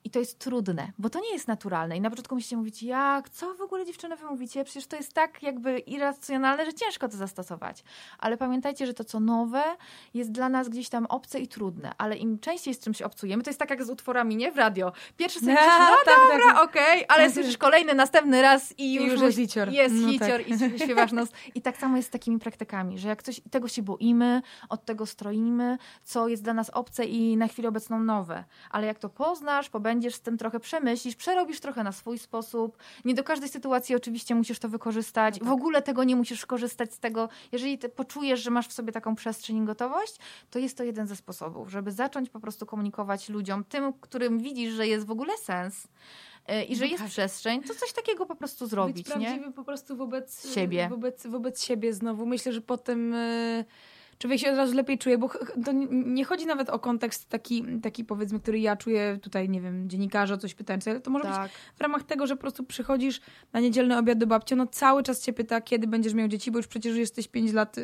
I to jest trudne, bo to nie jest naturalne. I na początku musicie mówić, jak, co w ogóle dziewczyny wy mówicie? Przecież to jest tak jakby irracjonalne, że ciężko to zastosować. Ale pamiętajcie, że to co nowe jest dla nas gdzieś tam obce i trudne. Ale im częściej z czymś obcujemy, to jest tak jak z utworami, nie? W radio. Pierwszy sobie myślisz, no tak, dobra, tak. okej, okay, ale tak. słyszysz kolejny, następny raz i już, I już jest hicior. Jest no hicior tak. i śpiewasz nos. I tak samo jest z takimi praktykami, że jak coś, tego się boimy, od tego stroimy, co jest dla nas obce i na chwilę obecną nowe. Ale jak to poznasz, pobędziesz, będziesz z tym trochę przemyślisz, przerobisz trochę na swój sposób. Nie do każdej sytuacji oczywiście musisz to wykorzystać. No tak. W ogóle tego nie musisz korzystać z tego. Jeżeli poczujesz, że masz w sobie taką przestrzeń i gotowość, to jest to jeden ze sposobów, żeby zacząć po prostu komunikować ludziom, tym, którym widzisz, że jest w ogóle sens e, i że no jest tak. przestrzeń, to coś takiego po prostu zrobić. Być prawdziwy nie? po prostu wobec siebie. Wobec, wobec siebie znowu. Myślę, że potem... Yy człowiek się od razu lepiej czuje, bo to nie chodzi nawet o kontekst taki, taki powiedzmy, który ja czuję tutaj, nie wiem, dziennikarza coś pytając, ale to może tak. być w ramach tego, że po prostu przychodzisz na niedzielny obiad do babci, no cały czas cię pyta, kiedy będziesz miał dzieci, bo już przecież jesteś 5 lat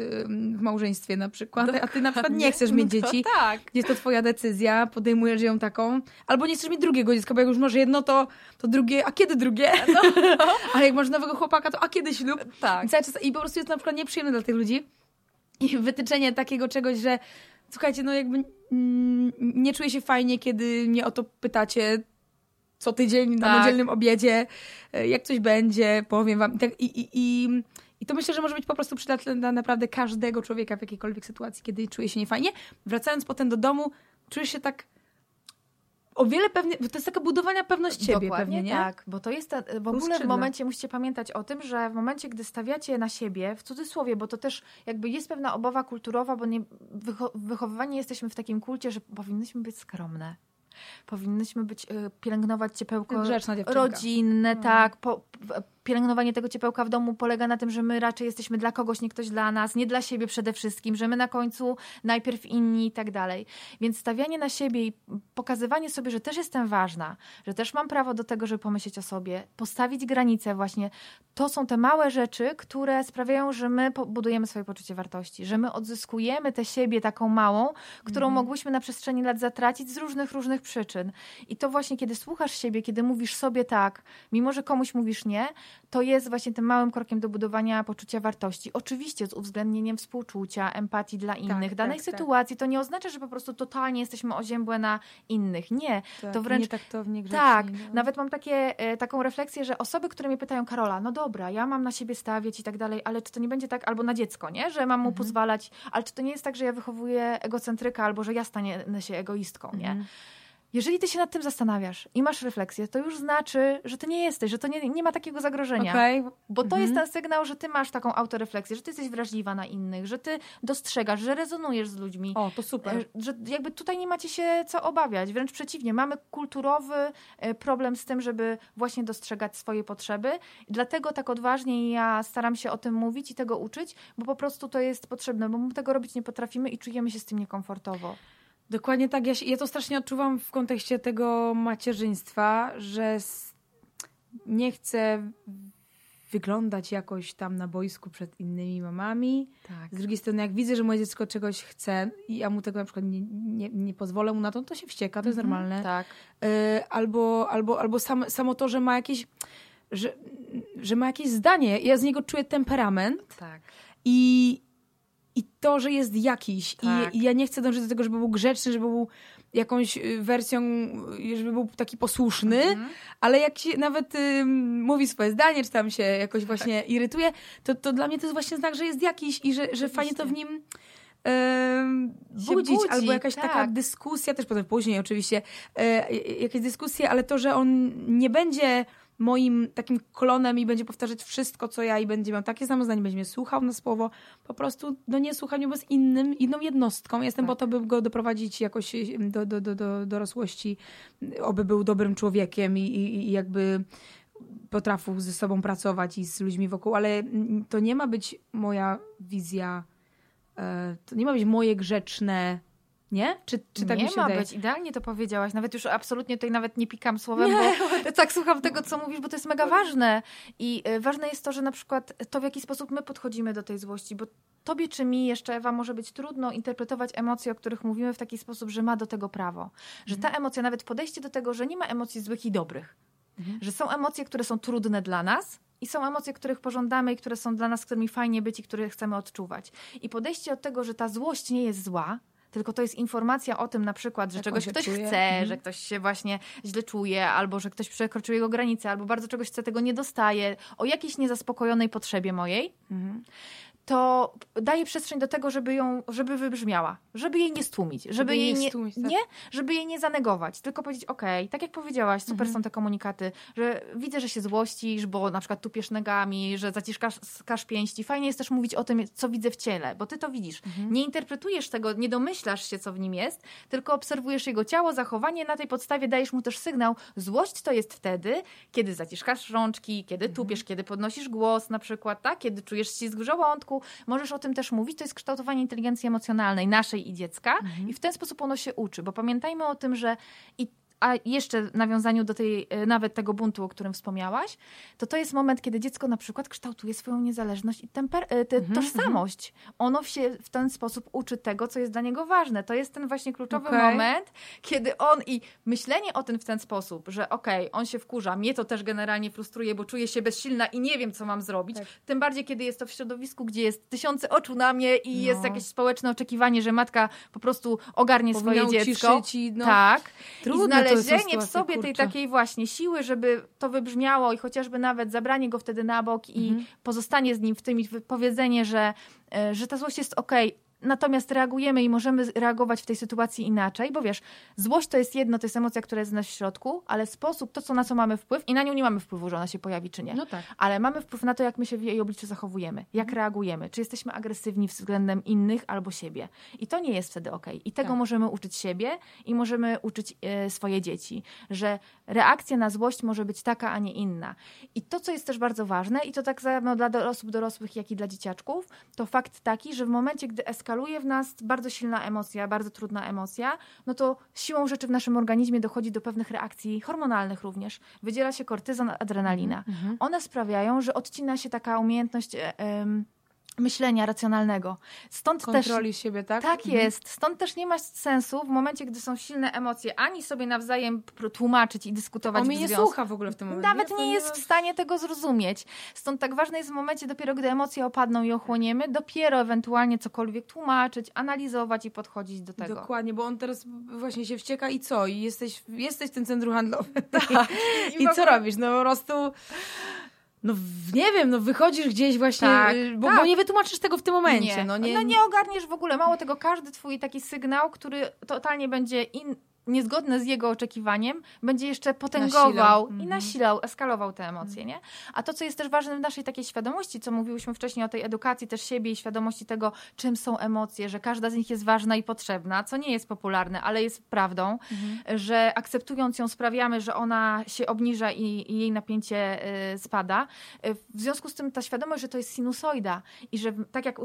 w małżeństwie na przykład, Dokładnie. a ty na przykład nie chcesz mieć no dzieci. tak. Jest to twoja decyzja, podejmujesz ją taką, albo nie chcesz mieć drugiego dziecka, bo jak już może jedno, to, to drugie, a kiedy drugie? No. ale jak masz nowego chłopaka, to a kiedy ślub? Tak. I, cały czas, I po prostu jest na przykład nieprzyjemne dla tych ludzi, i wytyczenie takiego czegoś, że słuchajcie, no jakby nie czuję się fajnie, kiedy mnie o to pytacie co tydzień na tak. niedzielnym obiedzie, e, jak coś będzie, powiem wam. I, i, i, I to myślę, że może być po prostu przydatne dla naprawdę każdego człowieka w jakiejkolwiek sytuacji, kiedy czuje się niefajnie. Wracając potem do domu, czujesz się tak o wiele pewnie, to jest taka budowania pewności siebie Dokładnie pewnie, nie? tak, bo to jest, ta, w ogóle w momencie musicie pamiętać o tym, że w momencie, gdy stawiacie na siebie, w cudzysłowie, bo to też jakby jest pewna obawa kulturowa, bo nie, wycho wychowywani jesteśmy w takim kulcie, że powinnyśmy być skromne. Powinnyśmy być, y, pielęgnować ciepełko rodzinne, hmm. tak, po, pielęgnowanie tego ciepełka w domu polega na tym, że my raczej jesteśmy dla kogoś, nie ktoś dla nas, nie dla siebie przede wszystkim, że my na końcu najpierw inni i tak dalej. Więc stawianie na siebie i pokazywanie sobie, że też jestem ważna, że też mam prawo do tego, żeby pomyśleć o sobie, postawić granice właśnie, to są te małe rzeczy, które sprawiają, że my budujemy swoje poczucie wartości, że my odzyskujemy tę siebie taką małą, którą mhm. mogłyśmy na przestrzeni lat zatracić z różnych, różnych przyczyn. I to właśnie, kiedy słuchasz siebie, kiedy mówisz sobie tak, mimo że komuś mówisz nie, to jest właśnie tym małym krokiem do budowania poczucia wartości. Oczywiście z uwzględnieniem współczucia, empatii dla tak, innych. Tak, Danej tak, sytuacji tak. to nie oznacza, że po prostu totalnie jesteśmy oziębłe na innych. Nie. Tak, to wręcz. Nie taktownie, grzeczni, tak. No. Nawet mam takie, e, taką refleksję, że osoby, które mnie pytają, Karola, no dobra, ja mam na siebie stawiać i tak dalej, ale czy to nie będzie tak, albo na dziecko, nie? Że mam mu mhm. pozwalać, ale czy to nie jest tak, że ja wychowuję egocentryka, albo że ja stanie się egoistką, nie? Mhm. Jeżeli ty się nad tym zastanawiasz i masz refleksję, to już znaczy, że ty nie jesteś, że to nie, nie ma takiego zagrożenia. Okay. Bo to mhm. jest ten sygnał, że ty masz taką autorefleksję, że ty jesteś wrażliwa na innych, że ty dostrzegasz, że rezonujesz z ludźmi. O, to super. E, że jakby tutaj nie macie się co obawiać. Wręcz przeciwnie, mamy kulturowy e, problem z tym, żeby właśnie dostrzegać swoje potrzeby. Dlatego tak odważnie ja staram się o tym mówić i tego uczyć, bo po prostu to jest potrzebne, bo my tego robić nie potrafimy i czujemy się z tym niekomfortowo. Dokładnie tak. Ja, się, ja to strasznie odczuwam w kontekście tego macierzyństwa, że nie chcę wyglądać jakoś tam na boisku przed innymi mamami. Tak. Z drugiej strony, jak widzę, że moje dziecko czegoś chce i ja mu tego na przykład nie, nie, nie pozwolę mu na to, to się wścieka, to jest normalne. Tak. Y, albo albo, albo sam, samo to, że ma jakieś, że, że ma jakieś zdanie. Ja z niego czuję temperament Tak. i, i to, że jest jakiś. Tak. I, I ja nie chcę dążyć do tego, żeby był grzeczny, żeby był jakąś y, wersją, y, żeby był taki posłuszny, Mhm. ale jak się nawet y, mówi swoje zdanie, czy tam się jakoś właśnie irytuje, to, to dla mnie to jest właśnie znak, że jest jakiś i że, że fajnie to w nim budzić, budzi, albo jakaś taka tak. dyskusja, też potem później oczywiście, e, jakieś dyskusje, ale to, że on nie będzie moim takim klonem i będzie powtarzać wszystko, co ja i będzie miał takie samo zdanie, będzie mnie słuchał na słowo, po prostu no nie słucha mnie, bo jest innym, inną jednostką. Jestem Tak. po to, by go doprowadzić jakoś do, do, do, do dorosłości, oby był dobrym człowiekiem i, i, i jakby potrafił ze sobą pracować i z ludźmi wokół, ale mm, to nie ma być moja wizja, e, to nie ma być moje grzeczne, nie? Czy, czy tak nie mi się ma wydaje? być, idealnie to powiedziałaś. Nawet już absolutnie tutaj nawet nie pikam słowem, bo tak słucham tego, co mówisz, bo to jest mega ważne. I y, ważne jest to, że na przykład to, w jaki sposób my podchodzimy do tej złości, bo tobie czy mi jeszcze, Ewa, może być trudno interpretować emocje, o których mówimy w taki sposób, że ma do tego prawo. Że ta emocja, nawet podejście do tego, że nie ma emocji złych i dobrych. Że są emocje, które są trudne dla nas, i są emocje, których pożądamy i które są dla nas, którymi fajnie być i które chcemy odczuwać. I podejście od tego, że ta złość nie jest zła, tylko to jest informacja o tym na przykład, że Jak czegoś ktoś czuje. chce, Mhm. że ktoś się właśnie źle czuje, albo że ktoś przekroczył jego granicę, albo bardzo czegoś chce, tego nie dostaje, o jakiejś niezaspokojonej potrzebie mojej, Mhm. To daje przestrzeń do tego, żeby ją, żeby wybrzmiała, żeby jej nie stłumić, żeby, jej jej nie stłumić, tak. nie, żeby jej nie zanegować, tylko powiedzieć, okej, tak jak powiedziałaś, super Mhm. są te komunikaty, że widzę, że się złościsz, bo na przykład tupiesz nogami, że zaciskasz skasz pięści. Fajnie jest też mówić o tym, co widzę w ciele, bo ty to widzisz. Mhm. Nie interpretujesz tego, nie domyślasz się, co w nim jest, tylko obserwujesz jego ciało, zachowanie, na tej podstawie dajesz mu też sygnał. Złość to jest wtedy, kiedy zaciskasz rączki, kiedy Mhm. tupiesz, kiedy podnosisz głos na przykład, tak? kiedy czujesz ścisk w żołądku. Możesz o tym też mówić. To jest kształtowanie inteligencji emocjonalnej naszej i dziecka Mhm. i w ten sposób ono się uczy, bo pamiętajmy o tym, że i a jeszcze w nawiązaniu do tej, e, nawet tego buntu, o którym wspomniałaś, to to jest moment, kiedy dziecko na przykład kształtuje swoją niezależność i temper, e, te, Mhm, tożsamość. Ono się w ten sposób uczy tego, co jest dla niego ważne. To jest ten właśnie kluczowy Okej. moment, kiedy on i myślenie o tym w ten sposób, że okej, on się wkurza, mnie to też generalnie frustruje, bo czuję się bezsilna i nie wiem, co mam zrobić. Tak. Tym bardziej, kiedy jest to w środowisku, gdzie jest tysiące oczu na mnie i No. jest jakieś społeczne oczekiwanie, że matka po prostu ogarnie Powinna swoje dziecko. uciszyć i, no, tak. trudne znalezienie w sobie tej kurczę. takiej właśnie siły, żeby to wybrzmiało i chociażby nawet zabranie go wtedy na bok i Mhm. pozostanie z nim w tym i powiedzenie, że, e, że ta złość jest okej. Natomiast reagujemy i możemy reagować w tej sytuacji inaczej, bo wiesz, złość to jest jedno, to jest emocja, która jest w nas w środku, ale sposób, to co na co mamy wpływ i na nią nie mamy wpływu, że ona się pojawi czy nie No tak. ale mamy wpływ na to, jak my się w jej obliczu zachowujemy, jak Mhm. reagujemy, czy jesteśmy agresywni względem innych albo siebie. I to nie jest wtedy okej. I tego Tak. możemy uczyć siebie i możemy uczyć e, swoje dzieci, że reakcja na złość może być taka, a nie inna. I to, co jest też bardzo ważne, i to tak samo dla osób dorosłych, jak i dla dzieciaczków, to fakt taki, że w momencie, gdy eskaluje w nas bardzo silna emocja, bardzo trudna emocja, no to siłą rzeczy w naszym organizmie dochodzi do pewnych reakcji hormonalnych również. Wydziela się kortyzon, adrenalina Mhm. one sprawiają, że odcina się taka umiejętność e, em, myślenia racjonalnego. Stąd Kontroli siebie, tak? też. Tak jest. Stąd też nie ma sensu w momencie, gdy są silne emocje, ani sobie nawzajem tłumaczyć i dyskutować On mnie nie słucha w ogóle w tym momencie. Nawet Ja nie jest w stanie tego zrozumieć. Stąd tak ważne jest w momencie, dopiero gdy emocje opadną i ochłoniemy, dopiero ewentualnie cokolwiek tłumaczyć, analizować i podchodzić do tego. Dokładnie, bo on teraz właśnie się wścieka i co? I jesteś, jesteś w tym centrum handlowym. I, w co ogóle- robisz? No po prostu... No nie wiem, no wychodzisz gdzieś właśnie, Tak, y, bo, tak. bo nie wytłumaczysz tego w tym momencie. Nie. No, nie, no nie ogarniesz w ogóle. Mało tego, każdy twój taki sygnał, który totalnie będzie in, niezgodne z jego oczekiwaniem, będzie jeszcze potęgował Nasilał. i Mhm. nasilał, eskalował te emocje, nie? A to, co jest też ważne w naszej takiej świadomości, co mówiłyśmy wcześniej o tej edukacji też siebie i świadomości tego, czym są emocje, że każda z nich jest ważna i potrzebna, co nie jest popularne, ale jest prawdą, że akceptując ją sprawiamy, że ona się obniża i, i jej napięcie y, spada. Y, W związku z tym ta świadomość, że to jest sinusoida i że tak jak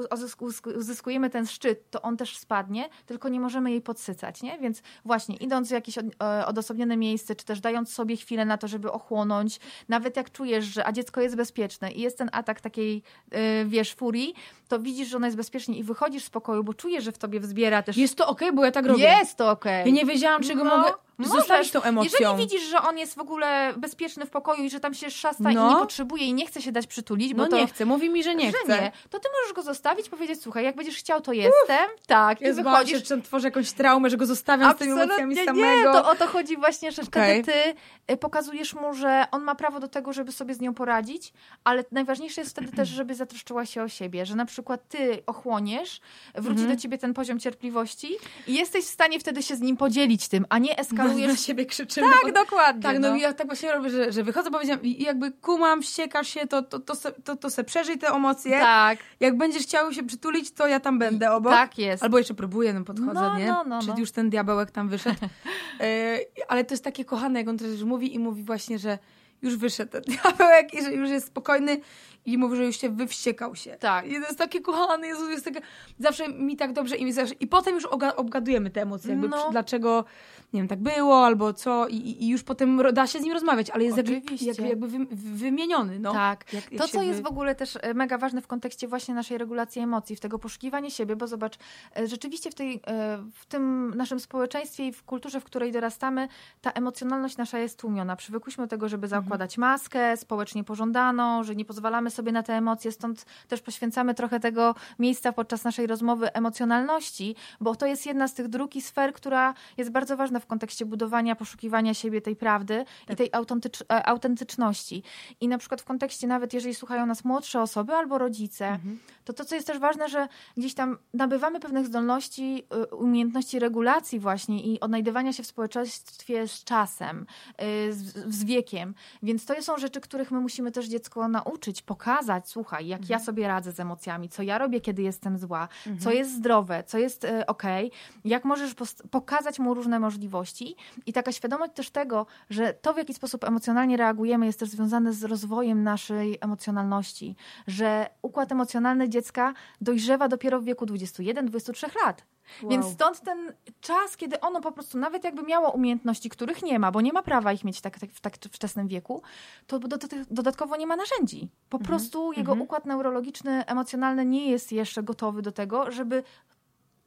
uzyskujemy ten szczyt, to on też spadnie, tylko nie możemy jej podsycać, nie? Więc właśnie idąc w jakieś e, odosobnione miejsce, czy też dając sobie chwilę na to, żeby ochłonąć, nawet jak czujesz, że a dziecko jest bezpieczne i jest ten atak takiej, y, wiesz, furii, to widzisz, że ono jest bezpiecznie i wychodzisz z pokoju, bo czujesz, że w tobie wzbiera też... Jest to okej, bo ja tak robię. Jest to okej. Ja nie wiedziałam, czego No, mogę możesz. zostawić tą emocją. Jeżeli widzisz, że on jest w ogóle bezpieczny w pokoju i że tam się szasta No. i nie potrzebuje i nie chce się dać przytulić, bo no to... nie chcę, mówi mi, że nie że chce. nie, to ty możesz go zostawić, powiedzieć, słuchaj, jak będziesz chciał, to jestem, tak, i Ja zbałam się, wychodzisz. że tworzę jakąś traumę, że go zostawiam z tymi emocjami nie, samego. to o to chodzi właśnie, że Okej. wtedy ty y, pokazujesz mu, że on ma prawo do tego, żeby sobie z nią poradzić, ale najważniejsze jest wtedy też, żeby zatroszczyła się o siebie, że na przykład ty ochłoniesz, wróci Mhm. do ciebie ten poziom cierpliwości i jesteś w stanie wtedy się z nim podzielić tym, a nie na siebie krzyczymy. Tak, dokładnie. Tak, no, i ja tak właśnie robię, że, że wychodzę, powiedziałam i jakby kumam, ściekasz się, to, to, to, se, to, to se przeżyj te emocje. tak, Jak będziesz chciał się przytulić, to ja tam będę obok. tak jest. Albo jeszcze próbuję, no podchodzę, No, nie? no, no, Czy no. już ten diabełek tam wyszedł. e, ale to jest takie kochane, jak on też mówi i mówi właśnie, że już wyszedł ten diabełek i że już jest spokojny i mówi, że już się wywściekał się. Tak. I to jest takie kochane, Jezu, jest takie, zawsze mi tak dobrze i mi zawsze, i potem już obgadujemy te emocje, jakby No. przy, dlaczego, nie wiem, tak było, albo co i, i, już potem da się z nim rozmawiać, ale jest Oczywiście. jakby, jakby wy, wymieniony, no. Tak. Jak- jak to, co jest wy- w ogóle też e, mega ważne w kontekście właśnie naszej regulacji emocji, w tego poszukiwania siebie, bo zobacz, e, rzeczywiście w, tej, e, w tym naszym społeczeństwie i w kulturze, w której dorastamy, ta emocjonalność nasza jest tłumiona. Przywykłyśmy do tego, żeby Mhm. zakładać maskę społecznie pożądaną, że nie pozwalamy sobie na te emocje, stąd też poświęcamy trochę tego miejsca podczas naszej rozmowy emocjonalności, bo to jest jedna z tych dróg i sfer, która jest bardzo ważna w kontekście budowania, poszukiwania siebie tej prawdy i tej autentycz- e, autentyczności. I na przykład w kontekście nawet, jeżeli słuchają nas młodsze osoby albo rodzice, to to, co jest też ważne, że gdzieś tam nabywamy pewnych zdolności, y, umiejętności regulacji właśnie i odnajdywania się w społeczeństwie z czasem, y, z, z wiekiem. Więc to są rzeczy, których my musimy też dziecko nauczyć, pokazać, słuchaj, jak ja sobie radzę z emocjami, co ja robię, kiedy jestem zła, co jest zdrowe, co jest y, okej, jak możesz pokazać mu różne możliwości i taka świadomość też tego, że to, w jaki sposób emocjonalnie reagujemy, jest też związane z rozwojem naszej emocjonalności, że układ emocjonalny dziecka dojrzewa dopiero w wieku 21-23 lat. Wow. Więc stąd ten czas, kiedy ono po prostu, nawet jakby miało umiejętności, których nie ma, bo nie ma prawa ich mieć tak, tak, w tak wczesnym wieku, to do, do, dodatkowo nie ma narzędzi. Po prostu jego układ neurologiczny, emocjonalny nie jest jeszcze gotowy do tego, żeby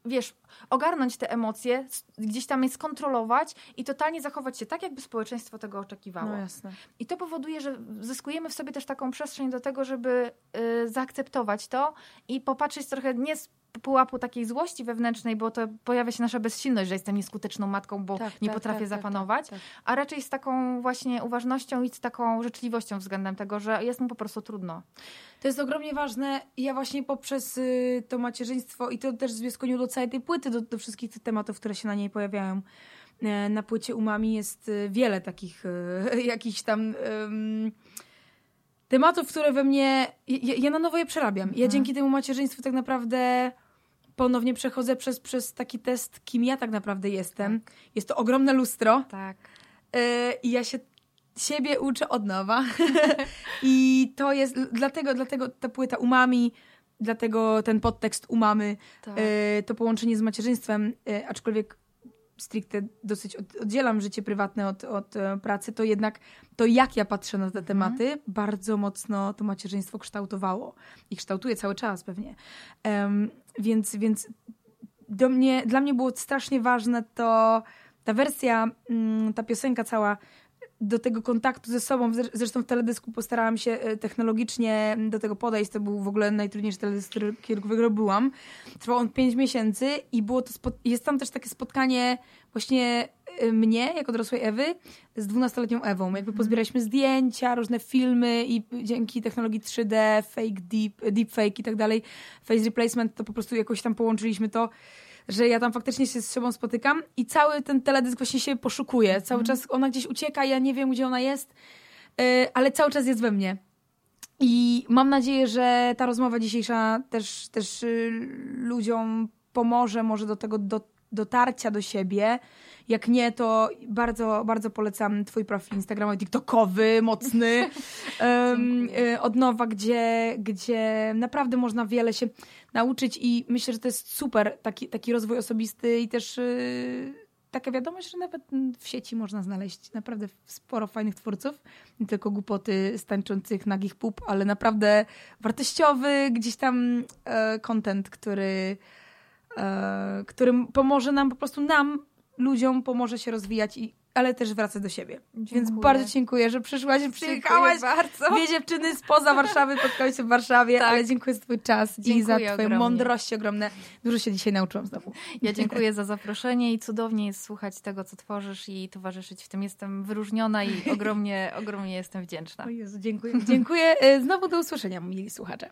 wiesz, ogarnąć te emocje, gdzieś tam je skontrolować i totalnie zachować się tak, jakby społeczeństwo tego oczekiwało. No jasne. I to powoduje, że zyskujemy w sobie też taką przestrzeń do tego, żeby y, zaakceptować to i popatrzeć trochę nie z pułapu takiej złości wewnętrznej, bo to pojawia się nasza bezsilność, że jestem nieskuteczną matką, bo Tak, nie tak, potrafię tak, tak, zapanować, tak, tak. a raczej z taką właśnie uważnością i z taką życzliwością względem tego, że jest mu po prostu trudno. To jest ogromnie ważne. I Ja właśnie poprzez y, to macierzyństwo i to też w związku do całej tej płyty, do, do wszystkich tych tematów, które się na niej pojawiają. E, Na płycie Umami jest y, wiele takich y, jakichś tam ym, tematów, które we mnie... Ja, ja na nowo je przerabiam. Ja dzięki temu macierzyństwu tak naprawdę ponownie przechodzę przez, przez taki test, kim ja tak naprawdę jestem. Jest to ogromne lustro. Tak. E, I ja się siebie uczę od nowa. I to jest, dlatego, dlatego ta płyta umami, dlatego ten podtekst umamy, Tak. e, to połączenie z macierzyństwem, e, aczkolwiek stricte dosyć od, oddzielam życie prywatne od, od e, pracy, to jednak to, jak ja patrzę na te tematy, bardzo mocno to macierzyństwo kształtowało. I kształtuje cały czas pewnie. Em, więc, więc do mnie, dla mnie było strasznie ważne to, ta wersja, mm, ta piosenka cała do tego kontaktu ze sobą. Zre- Zresztą w teledysku postarałam się e, technologicznie do tego podejść. To był w ogóle najtrudniejszy teledysk, który- którego robiłam. Trwał on 5 miesięcy i było to jest tam też takie spotkanie właśnie e, mnie, jako dorosłej Ewy, z 12-letnią Ewą. Jakby pozbieraliśmy zdjęcia, różne filmy i dzięki technologii 3D, fake deep, deepfake i tak dalej, face replacement, to po prostu jakoś tam połączyliśmy to że ja tam faktycznie się z sobą spotykam i cały ten teledysk właśnie się poszukuje. Cały Mhm. czas ona gdzieś ucieka, ja nie wiem, gdzie ona jest, y, ale cały czas jest we mnie. I mam nadzieję, że ta rozmowa dzisiejsza też, też y, ludziom pomoże może do tego do, dotarcia do siebie. Jak nie, to bardzo, bardzo polecam twój profil instagramowy, tiktokowy, mocny, um, od nowa, gdzie, gdzie naprawdę można wiele się nauczyć i myślę, że to jest super taki, taki rozwój osobisty i też y, taka wiadomość, że nawet w sieci można znaleźć naprawdę sporo fajnych twórców, nie tylko głupoty stańczących nagich pup, ale naprawdę wartościowy gdzieś tam e, content, który, e, który pomoże nam, po prostu nam, ludziom pomoże się rozwijać, i, ale też wracać do siebie. Więc Dziękuję. bardzo dziękuję, że przyszłaś, że przyjechałaś. Dziękuję bardzo. Dwie dziewczyny spoza Warszawy, spotkały się w Warszawie, Tak. ale dziękuję za twój czas i za Dziękuję twoje ogromnie. mądrości ogromne. Dużo się dzisiaj nauczyłam znowu. Ja dziękuję za zaproszenie i cudownie jest słuchać tego, co tworzysz i towarzyszyć w tym. Jestem wyróżniona i ogromnie, ogromnie jestem wdzięczna. O Jezu, dziękuję. Dziękuję. E, Znowu do usłyszenia, mili słuchacze.